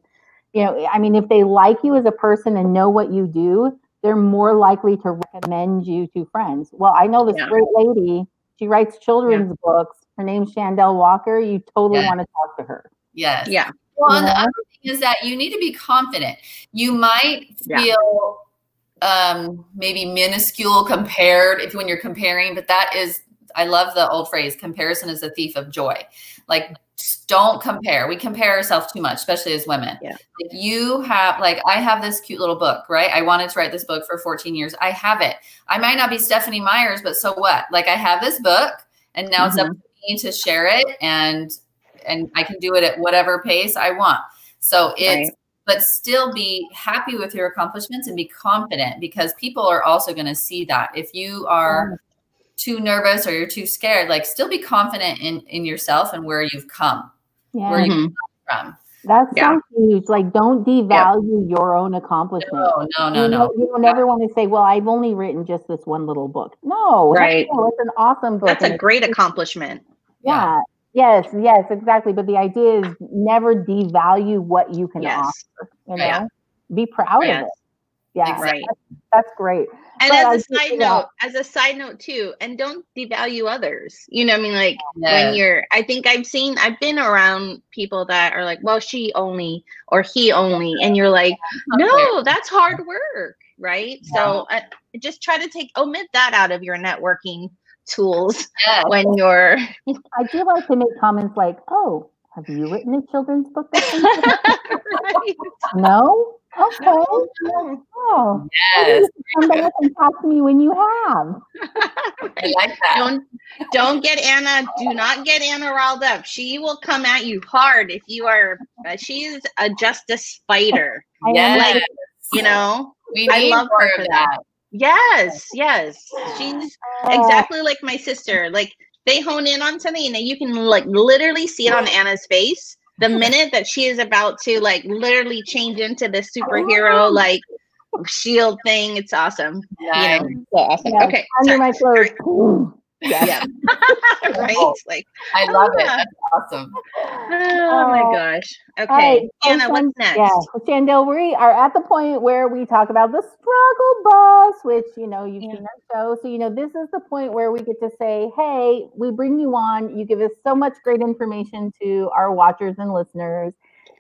You know, I mean, if they like you as a person and know what you do, they're more likely to recommend you to friends. Well, I know this yeah. great lady. She writes children's yeah. books. Her name's Chandelle Walker. You totally yeah. want to talk to her. Yes. Yeah. Well, and the other thing is that you need to be confident. You might feel um, maybe minuscule compared if when you're comparing, but that is I love the old phrase comparison is a thief of joy. Like don't compare. We compare ourselves too much, especially as women. Yeah. Like you have, like, I have this cute little book, right? I wanted to write this book for 14 years. I have it. I might not be Stephanie Myers, but so what? Like, I have this book, and now mm-hmm. it's up mm-hmm. to me to share it, and and I can do it at whatever pace I want. So it's, right. but still be happy with your accomplishments and be confident because people are also going to see that. If you are too nervous or you're too scared, like still be confident in in yourself and where you've come, yeah. where mm-hmm. you come from. That's yeah. so huge. Like, don't devalue your own accomplishment. No, no, no, you no. you don't ever want to say, "Well, I've only written just this one little book." No, right? No, it's an awesome book. That's a great accomplishment. Yeah. yeah. Yes. Yes. Exactly. But the idea is never devalue what you can yes. offer. You know, yeah. be proud yes. of it. Yeah. Right. That's, that's great and as a side note as a side note too and don't devalue others you know i mean? Like when you're i think i've seen i've been around people that are like well she only or he only and you're like no that's hard work right? Yeah. so uh, just try to take omit that out of your networking tools yeah. when you're i do like to make comments like oh have you written a children's book right. no Okay. Oh, yes. Come back and talk to me when you have. I like that. Don't don't get Anna. Do not get Anna riled up. She will come at you hard if you are. Uh, she's a justice fighter. yes. Like, you know. We I love her for that. that. Yes. Yes. She's uh, exactly like my sister. Like they hone in on something and you can like literally see it on Anna's face the minute that she is about to like literally change into this superhero oh. like shield thing, it's awesome. Yeah, you know, so awesome. Yeah, okay, under my clothes. Yeah. yeah. right? Oh, like I love oh, it. Ah. That's awesome. Oh my oh. gosh. Okay. Right. Anna, what's next? Yeah. Chandelle, we are at the point where we talk about the struggle bus, which you know you've yeah. seen our show. So you know this is the point where we get to say, hey, we bring you on. You give us so much great information to our watchers and listeners.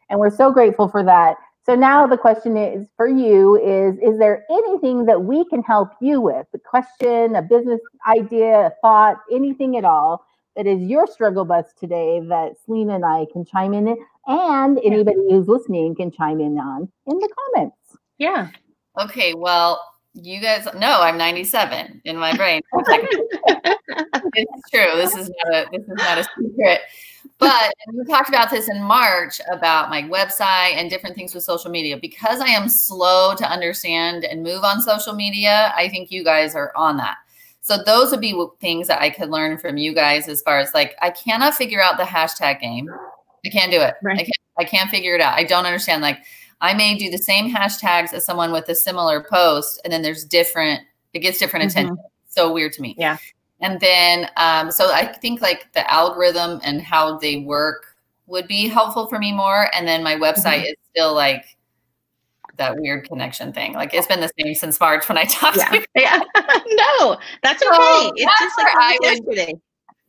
And we're so grateful for that. So now the question is for you is is there anything that we can help you with? A question, a business idea, a thought, anything at all that is your struggle bus today that Selena and I can chime in and anybody who's listening can chime in on in the comments. Yeah. Okay, well, you guys know I'm 97 in my brain. it's true. This is not a this is not a secret. But we talked about this in March about my website and different things with social media. Because I am slow to understand and move on social media, I think you guys are on that. So those would be things that I could learn from you guys as far as like I cannot figure out the hashtag game. I can't do it. Right. I can't I can't figure it out. I don't understand like I may do the same hashtags as someone with a similar post, and then there's different, it gets different mm-hmm. attention. So weird to me. Yeah. And then, um, so I think like the algorithm and how they work would be helpful for me more. And then my website mm-hmm. is still like that weird connection thing. Like it's been the same since March when I talked yeah. yeah. no, that's okay. So it's that's just like I yesterday. Would,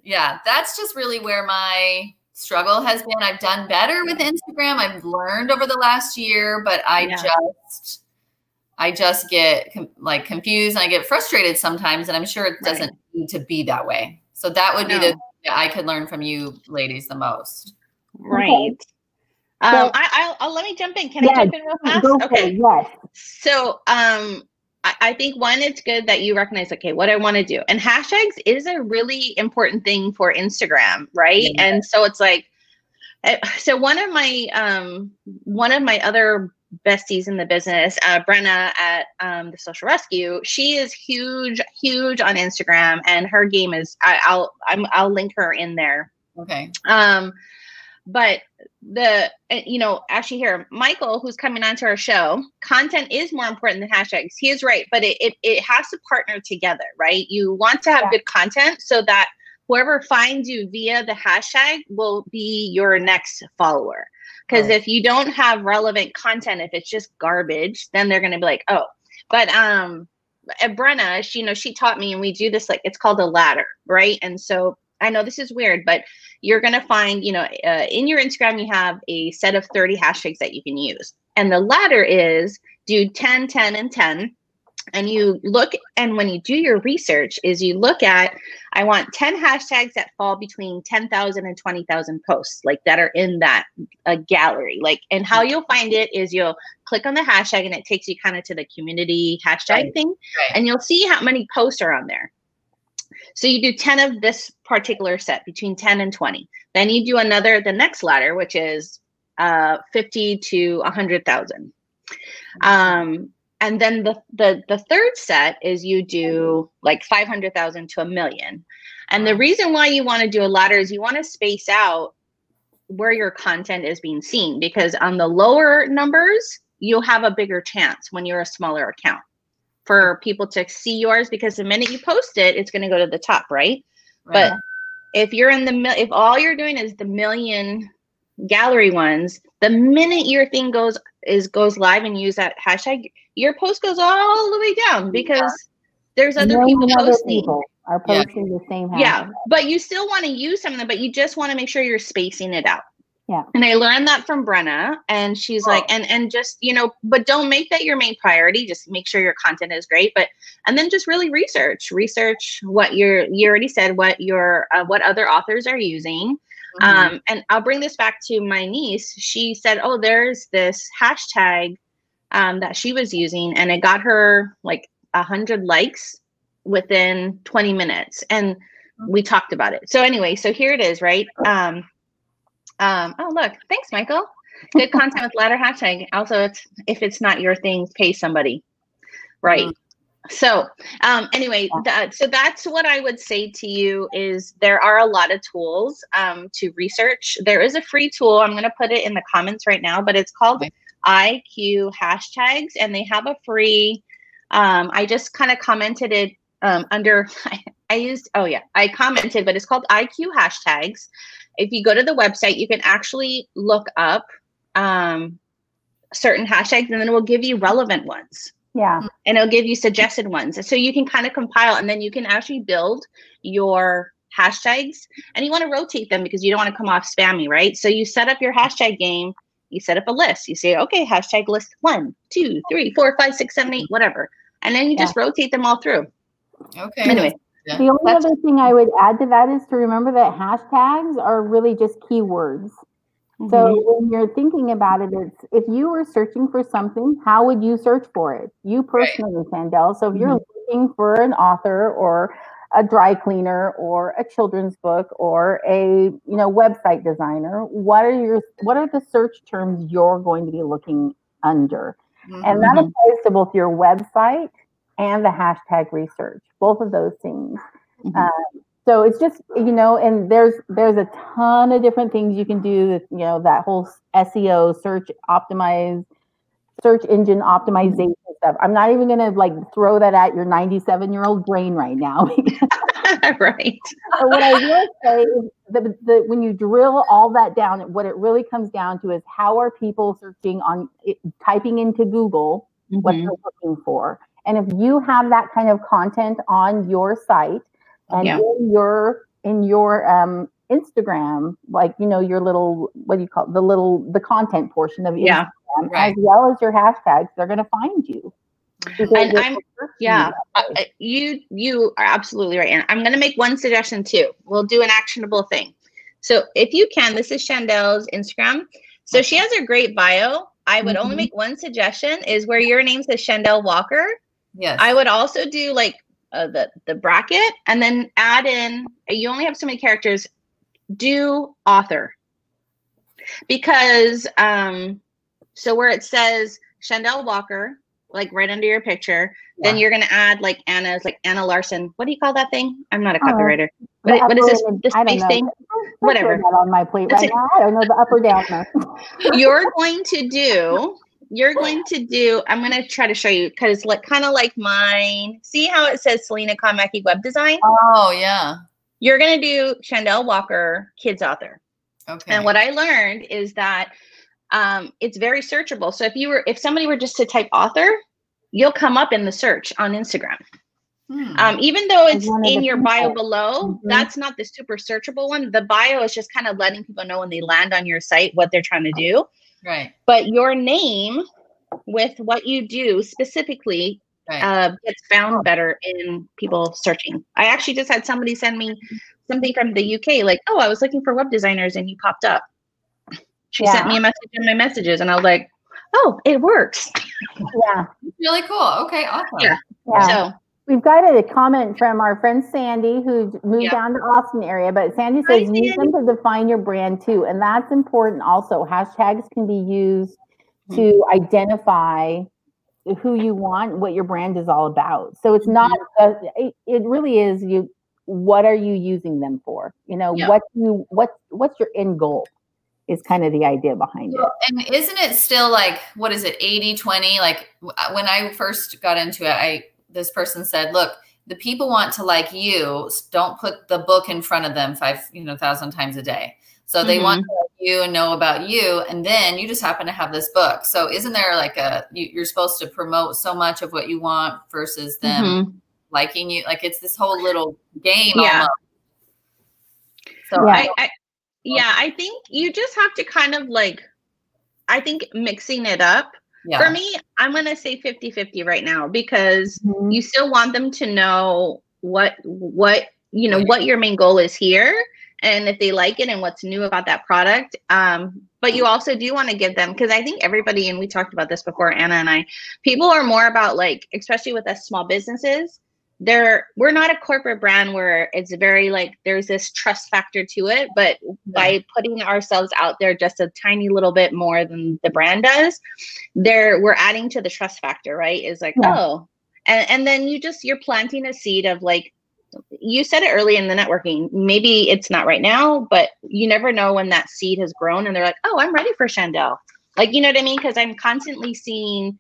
yeah, that's just really where my struggle has been. I've done better with Instagram. I've learned over the last year, but I yeah. just I just get com- like confused and I get frustrated sometimes and I'm sure it doesn't right. need to be that way. So that would no. be the I could learn from you ladies the most. Right. Okay. Um, so, I, I'll, I'll, let me jump in. Can I jump in real fast? Okay. Yes. So, um, I, I think one, it's good that you recognize, okay, what I want to do. And hashtags is a really important thing for Instagram, right? And so it's like, eh, so one of my um one of my other besties in the business, uh, Brenna at um, the Social Rescue, she is huge, huge on Instagram, and her game is I, I'll I'm, I'll link her in there. Okay. Um, but the you know actually here michael who's coming onto our show content is more important than hashtags. He is right but it, it, it has to partner together right? You want to have yeah. good content so that whoever finds you via the hashtag will be your next follower. Because right. if you don't have relevant content if it's just garbage then they're going to be like oh. But um at brenna she you know she taught me and we do this like it's called a ladder right? And so i know this is weird but you're going to find, you know, uh, in your Instagram, you have a set of 30 hashtags that you can use. And the ladder is do 10, 10, and 10. And you look, and when you do your research, is you look at, I want 10 hashtags that fall between 10,000 and 20,000 posts, like that are in that uh, gallery. Like, and how you'll find it is you'll click on the hashtag and it takes you kind of to the community hashtag right. thing. Right. And you'll see how many posts are on there. So you do 10 of this particular set between 10 and 20. Then you do another, the next ladder, which is uh, 50 to 100,000. Um, and then the, the, the third set is you do like 500,000 to a million. And the reason why you want to do a ladder is you want to space out where your content is being seen because on the lower numbers, you'll have a bigger chance when you're a smaller account for people to see yours because the minute you post it, it's going to go to the top, right? right? But if you're in the if all you're doing is the million gallery ones, the minute your thing goes is goes live and use that hashtag, your post goes all the way down because yeah. there's other people posting. People are posting yeah. the same hashtag. Yeah, but you still want to use some of them, but you just want to make sure you're spacing it out. Yeah. And I learned that from Brenna and she's oh. like and and just, you know, but don't make that your main priority. Just make sure your content is great, but and then just really research, research what you're you already said what your uh, what other authors are using. Mm-hmm. Um and I'll bring this back to my niece. She said, "Oh, there's this hashtag um that she was using and it got her like a 100 likes within 20 minutes." And mm-hmm. we talked about it. So anyway, so here it is, right? Um um, oh, look, thanks, Michael. Good content with ladder hashtag. Also, it's if it's not your thing, pay somebody. Right. Mm-hmm. So, um, anyway, that, so that's what I would say to you is there are a lot of tools um, to research. There is a free tool. I'm going to put it in the comments right now, but it's called. IQ hashtags, and they have a free. Um, I just kind of commented it um, under. I used. Oh yeah, I commented, but it's called IQ hashtags if you go to the website, you can actually look up um, certain hashtags and then it will give you relevant ones. Yeah. And it'll give you suggested ones. So you can kind of compile and then you can actually build your hashtags and you want to rotate them because you don't want to come off spammy, right? So you set up your hashtag game, you set up a list. You say, okay, hashtag list one, two, three, four, five, six, seven, eight, whatever. And then you yeah. just rotate them all through. Okay. Anyway, Yeah. The only other thing I would add to that is to remember that hashtags are really just keywords. Mm-hmm. So when you're thinking about it, it's if you were searching for something, how would you search for it? You personally, right. So if mm-hmm. you're looking for an author or a dry cleaner or a children's book or a you know website designer, what are your what are the search terms you're going to be looking under? Mm-hmm. And that mm-hmm. applies to both your website and the hashtag research, both of those things. Mm-hmm. Um, so it's just you know and there's there's a ton of different things you can do that you know that whole seo search optimize search engine optimization stuff i'm not even to like throw that at your 97 year old brain right now right but what i will say is the, the, when you drill all that down what it really comes down to is how are people searching on it, typing into google mm-hmm. what they're looking for and if you have that kind of content on your site and yeah. in your in your um, Instagram, like you know your little what do you call it? the little the content portion of yeah, Instagram, right. as well as your hashtags, they're going to find you. And I'm yeah, uh, you you are absolutely right. And I'm going to make one suggestion too. We'll do an actionable thing. So if you can, this is Chandelle's Instagram. So she has a great bio. I would mm-hmm. only make one suggestion is where your name says Chandelle Walker. Yes. I would also do like uh, the the bracket and then add in you only have so many characters do author. Because um so where it says Chandelle Walker like right under your picture yeah. then you're going to add like Anna's like Anna Larson. What do you call that thing? I'm not a copywriter. Uh, what, what is this the space thing? Whatever. on my plate right now. I don't know the up or down. You're going to do you're going to do, I'm going to try to show you because like kind of like mine. See how it says Selena Komacki web design? Oh, yeah. You're going to do Chandelle Walker, kids author. Okay. And what I learned is that um, it's very searchable. So if you were, if somebody were just to type author, you'll come up in the search on Instagram. Hmm. Um, even though it's in your bio below, mm-hmm. that's not the super searchable one. The bio is just kind of letting people know when they land on your site what they're trying to do. Right. But your name with what you do specifically right. uh, gets found better in people searching. I actually just had somebody send me something from the UK, like, oh, I was looking for web designers and you popped up. She yeah. sent me a message in my messages, and I was like, oh, it works. Yeah. Really cool. Okay, awesome. Yeah. yeah. So We've got a comment from our friend Sandy, who moved yeah. down to Austin area. But Sandy says Hi, use them to define your brand too, and that's important. Also, hashtags can be used mm-hmm. to identify who you want, what your brand is all about. So it's not. Mm-hmm. A, it really is you. What are you using them for? You know yeah. what you what what's your end goal? is kind of the idea behind it. And isn't it still like, what is it, 80, 20? Like when I first got into it, I this person said, look, the people want to like you. Don't put the book in front of them five, you know, thousand times a day. So they mm-hmm. want to like you and know about you, and then you just happen to have this book. So isn't there like a you, are supposed to promote so much of what you want versus them mm-hmm. liking you? Like it's this whole little game. Yeah. Almost. So yeah. I, I, yeah, I think you just have to kind of like, I think mixing it up yeah. For me, I'm going to say 50 50 right now because mm-hmm. you still want them to know what, what, you know, what your main goal is here and if they like it and what's new about that product. Um, but you also do want to give them because I think everybody, and we talked about this before, Anna and I, people are more about like, especially with us small businesses, there we're not a corporate brand where it's very like there's this trust factor to it but yeah. by putting ourselves out there just a tiny little bit more than the brand does there we're adding to the trust factor right is like yeah. oh and and then you just you're planting a seed of like you said it early in the networking maybe it's not right now but you never know when that seed has grown and they're like oh i'm ready for chandelle like you know what i mean because i'm constantly seeing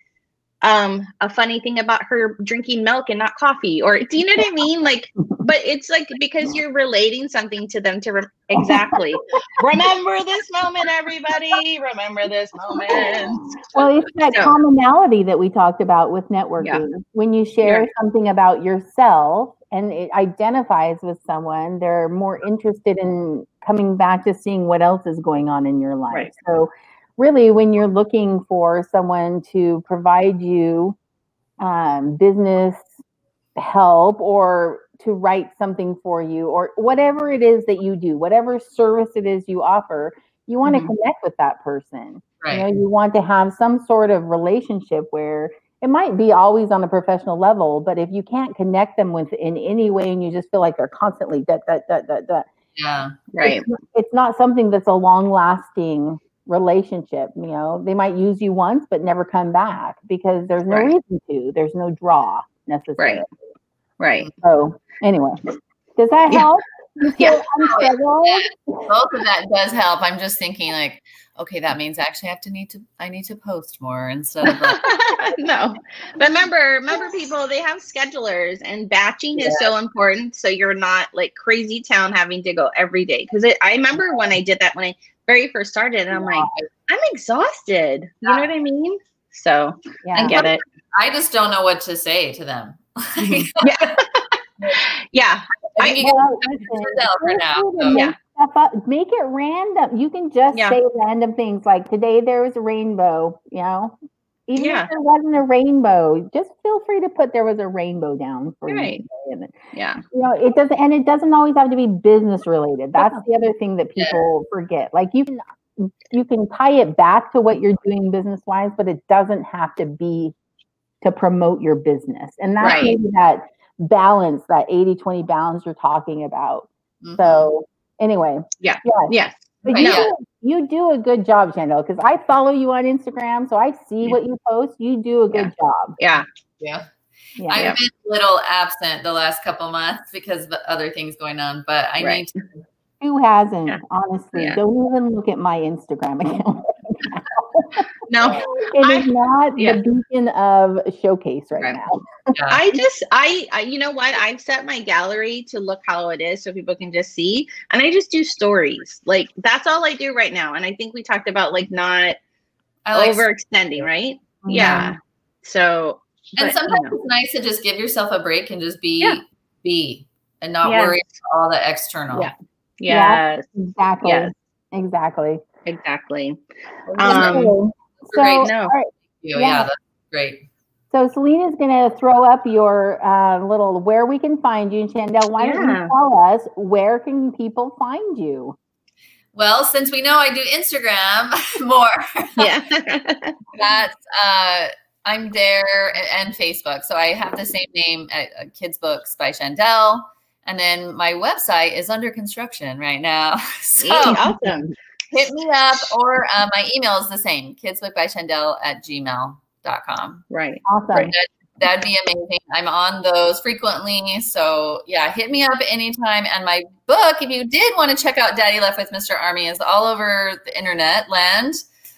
um a funny thing about her drinking milk and not coffee or do you know what i mean like but it's like because you're relating something to them to re- exactly remember this moment everybody remember this moment well it's that so, commonality that we talked about with networking yeah. when you share yeah. something about yourself and it identifies with someone they're more interested in coming back to seeing what else is going on in your life right. so really when you're looking for someone to provide you um, business help or to write something for you or whatever it is that you do, whatever service it is you offer, you want to Mhm. connect with that person. Right. You know, you want to have some sort of relationship where it might be always on a professional level, but if you can't connect them with in any way and you just feel like they're constantly that that that that da, yeah. Right. it's, it's not something that's a long lasting relationship. You know, they might use you once but never come back because there's no Right. reason to. There's no draw necessarily. Right. Right. So anyway, does that Yeah. help? You feel Yeah. Both of that does help. I'm just thinking like, okay, that means I actually I have to need to I need to post more instead of like, no. But remember, remember people, they have schedulers and batching is so important. So you're not like crazy town having to go every day. Cause it, I remember when I did that when I very first started and I'm like, I'm exhausted. You know what I mean? So Yeah. I get it. I just don't know what to say to them. Mm-hmm. Yeah. yeah. think you Well, listen, yourself for feel now. so- make Yeah. stuff up. Make it random. You can just Yeah. say random things like today there was a rainbow, you know? Even Yeah. if there wasn't a rainbow, just feel free to put there was a rainbow down for Right. you. Yeah. You know, it doesn't and it doesn't always have to be business related. That's the other thing that people forget. Like you can you can tie it back to what you're doing business wise, but it doesn't have to be to promote your business. And that's Right. maybe that balance, that 80-20 balance you're talking about. Mhm. So anyway, Yeah. yeah. Yes. But Right, you, yeah. do, you do a good job, Chandelle, because I follow you on Instagram, so I see Yeah. what you post. You do a good job. Yeah. yeah. Yeah. I've Yeah. been a little absent the last couple months because of other things going on, but I Right. need to Who hasn't? Yeah. Honestly, Yeah. don't even look at my Instagram account. No. It I- is not yeah. the beacon of showcase right, Right. now. yeah. I just I, I you know what I've set my gallery to look how it is so people can just see and I just do stories like that's all I do right now and I think we talked about like not I like overextending right Mm-hmm. yeah so and but, you sometimes know, it's nice to just give yourself a break and just be Yeah. be and not Yes. worry about all the external. Yeah. yes Exactly. Yes. Exactly. Exactly Um, so, great. No. all right, yeah, Yeah. that's great. so Selena's going to throw up your uh, little where we can find you. Chandelle, why don't you tell us where can people find you? Well, since we know I do Instagram more, yeah that's uh I'm there a- and Facebook. So I have the same name at uh, Kids Books by Chandelle. And then my website is under construction right now. So awesome hit me up or uh, my email is the same kidsbookbychandelle at gmail.com. right Awesome. Right. That'd be amazing. I'm on those frequently. So yeah, hit me up anytime. And my book, if you did want to check out Daddy Left with Mr. Army, is all over the internet land.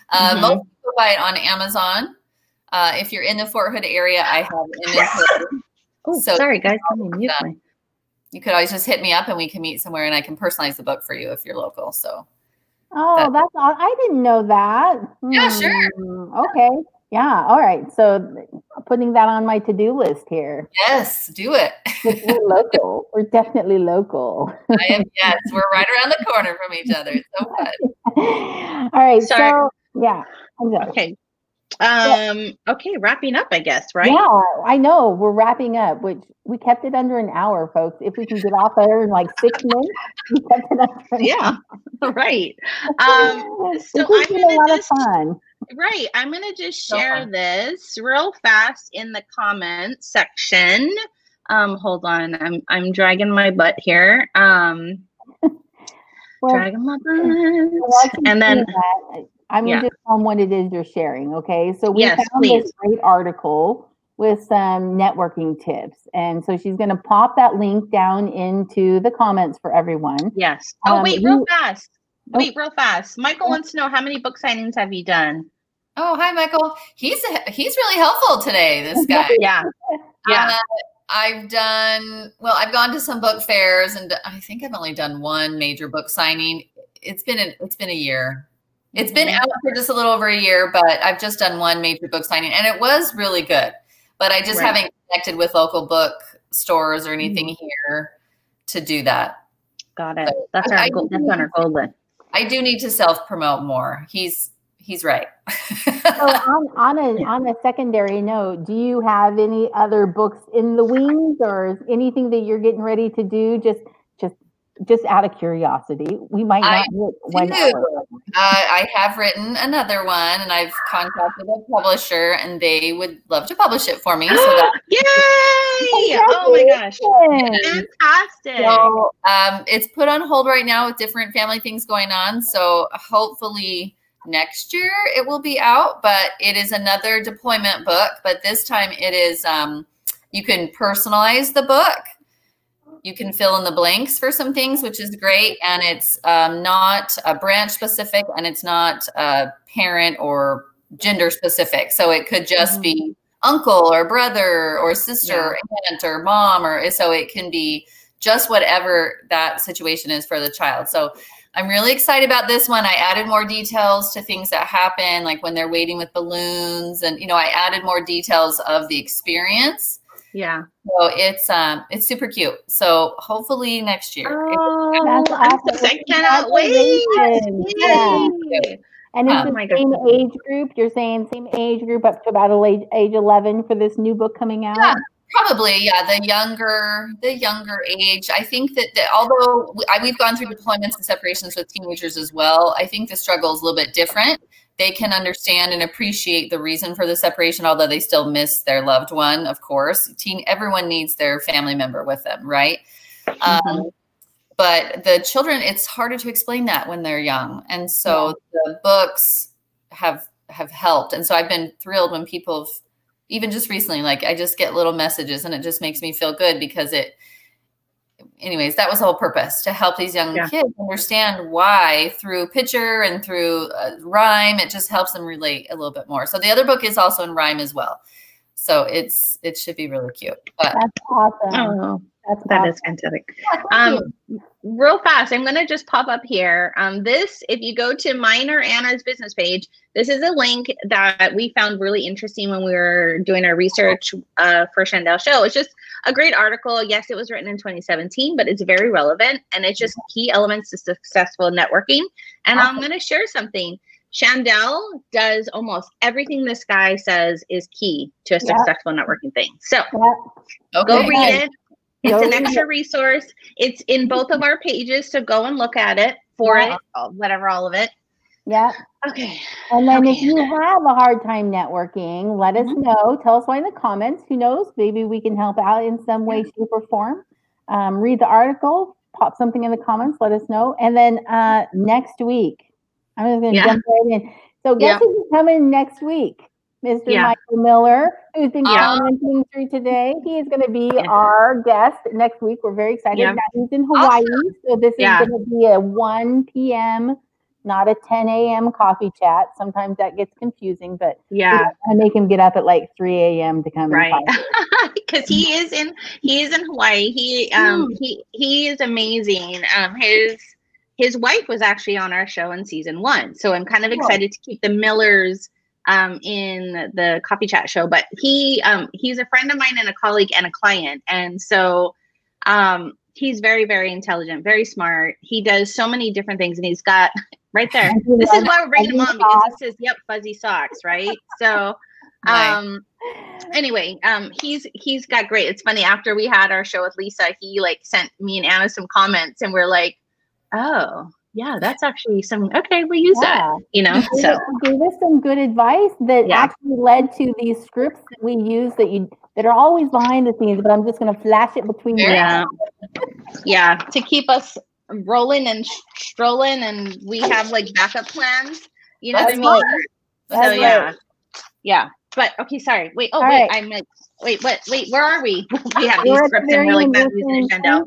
Uh, Mhm. Most people buy it on Amazon. Uh, if you're in the Fort Hood area, I have inventory. oh So- sorry guys let me mute my You could always just hit me up and we can meet somewhere and I can personalize the book for you if you're local. So Oh, That- that's all. I didn't know that. Yeah, sure. Hmm, Okay. Yeah. All right. So putting that on my to-do list here. yes, do it. We're local. We're definitely local. I am, yes, we're right around the corner from each other. It's so fun. All right. Sorry. So yeah. Okay um okay wrapping up I guess right Yeah, I know. We're wrapping up, which we kept it under an hour, folks. If we can get off there in like six minutes, we kept it under an yeah right um so I'm been a lot just- of fun. Right. I'm going to just share fun. this real fast in the comments section. Um, hold on. I'm I'm dragging my butt here. Um, Well, dragging my butt. And then I'm yeah. gonna just tell them what it is you're sharing. Okay, so we Yes, found this great article with some networking tips, and so she's gonna pop that link down into the comments for everyone. yes. Oh, Um, wait, real you- fast. Oh. Wait, real fast. Michael wants to know how many book signings have you done? Oh, hi, Michael. He's he's really helpful today. This guy. Yeah. Yeah. Uh, I've done well. I've gone to some book fairs, and I think I've only done one major book signing. It's been a, it's been a year. It's been mm-hmm. out for just a little over a year, but I've just done one major book signing, and it was really good. But I just Right. haven't connected with local book stores or anything mm-hmm. here to do that. Got it. That's our I- goal. That's on our goal list. I do need to self promote more. He's he's right. so on, on a on a secondary note, do you have any other books in the wings or anything that you're getting ready to do? Just just just out of curiosity, we might not one hour. Uh, I have written another one, and I've contacted a publisher, and they would love to publish it for me. So that yay! Oh my gosh, fantastic! So um, it's put on hold right now with different family things going on. So hopefully next year it will be out, but it is another deployment book. But this time it is um, you can personalize the book. You can fill in the blanks for some things, which is great. And it's um, not a branch specific and it's not a parent or gender specific. So it could just mm-hmm. be uncle or brother or sister yeah. or aunt or mom or so it can be just whatever that situation is for the child. So I'm really excited about this one. I added more details to things that happen, like when they're waiting with balloons, and you know, I added more details of the experience. Yeah. So it's um it's super cute. So hopefully next year. Oh, that's awesome. I cannot wait. Yeah. And it's um, the same age group. You're saying same age group up to about age age 11 for this new book coming out. Yeah. Probably, yeah. The younger, the younger age. I think that, that although I, we've gone through deployments and separations with teenagers as well, I think the struggle is a little bit different. They can understand and appreciate the reason for the separation, although they still miss their loved one. Of course, teen. Everyone needs their family member with them, right? Mm-hmm. Um, but the children, it's harder to explain that when they're young, and so yeah. the books have have helped. And so I've been thrilled when people have even just recently, like I just get little messages and it just makes me feel good because it, anyways, that was the whole purpose to help these young yeah. kids understand why through picture and through uh, rhyme, it just helps them relate a little bit more. So the other book is also in rhyme as well. So it's, it should be really cute. But, That's awesome. That's that awesome. is fantastic. Um, real fast, I'm going to just pop up here. Um, this, if you go to mine or Anna's business page, this is a link that we found really interesting when we were doing our research uh, for Chandelle Show. It's just a great article. Yes, it was written in 2017, but it's very relevant and it's just key elements to successful networking. And awesome. I'm going to share something. Chandelle does almost everything this guy says is key to a successful networking thing. So okay. go read it. It's an extra resource. It's in both of our pages, so go and look at it for yeah. it, whatever, all of it. Yeah. Okay. And then okay. if you have a hard time networking, let us mm-hmm. know. Tell us why in the comments. Who knows? Maybe we can help out in some way, shape, or form. Um, read the article, pop something in the comments, let us know. And then uh, next week, I'm just going to yeah. jump right in. So guess yeah. who's coming next week? Mr. Yeah. Michael Miller, who's been yeah. commenting through today. He is going to be yeah. our guest next week. We're very excited. Yeah. He's in Hawaii, awesome. so this is going to be a 1 p.m., not a 10 a.m. coffee chat. Sometimes that gets confusing, but yeah, I make him get up at like 3 a.m. to come. Right, because he is in he is in Hawaii. He um mm. he he is amazing. Um, his his wife was actually on our show in season one, so I'm kind of excited to keep the Millers um, in the coffee chat show, but he um, he's a friend of mine and a colleague and a client, and so um, he's very very intelligent, very smart. He does so many different things, and he's got right there. This is why we're bringing him on because it says "Yep, fuzzy socks," right? So. Um anyway, um he's he's got great. It's funny after we had our show with Lisa, he like sent me and Anna some comments and we're like, "Oh, yeah, that's actually some okay, we use yeah. that, you know. So gave us some good advice that yeah. actually led to these scripts that we use that you that are always behind the scenes, but I'm just gonna flash it between yeah. yeah, to keep us rolling and strolling and we have like backup plans, you know that's what I mean? Right. So yeah. Right. Yeah. But okay, sorry. Wait, oh All wait, right. I'm like wait, what? Wait, where are we? we have these scripts and we're like Matthews and Chandelle.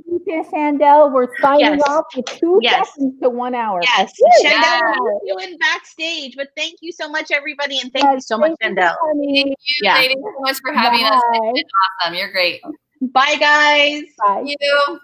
Chandelle. We're signing yes. off with two yes. seconds to one hour. Yes, Woo! Chandelle, you in backstage. But thank you so much, everybody, and thank yes, you so much, Chandelle. Thank you, yeah. ladies, so much for having Bye. us. It's been awesome. You're great. Bye, guys. Bye. Thank you.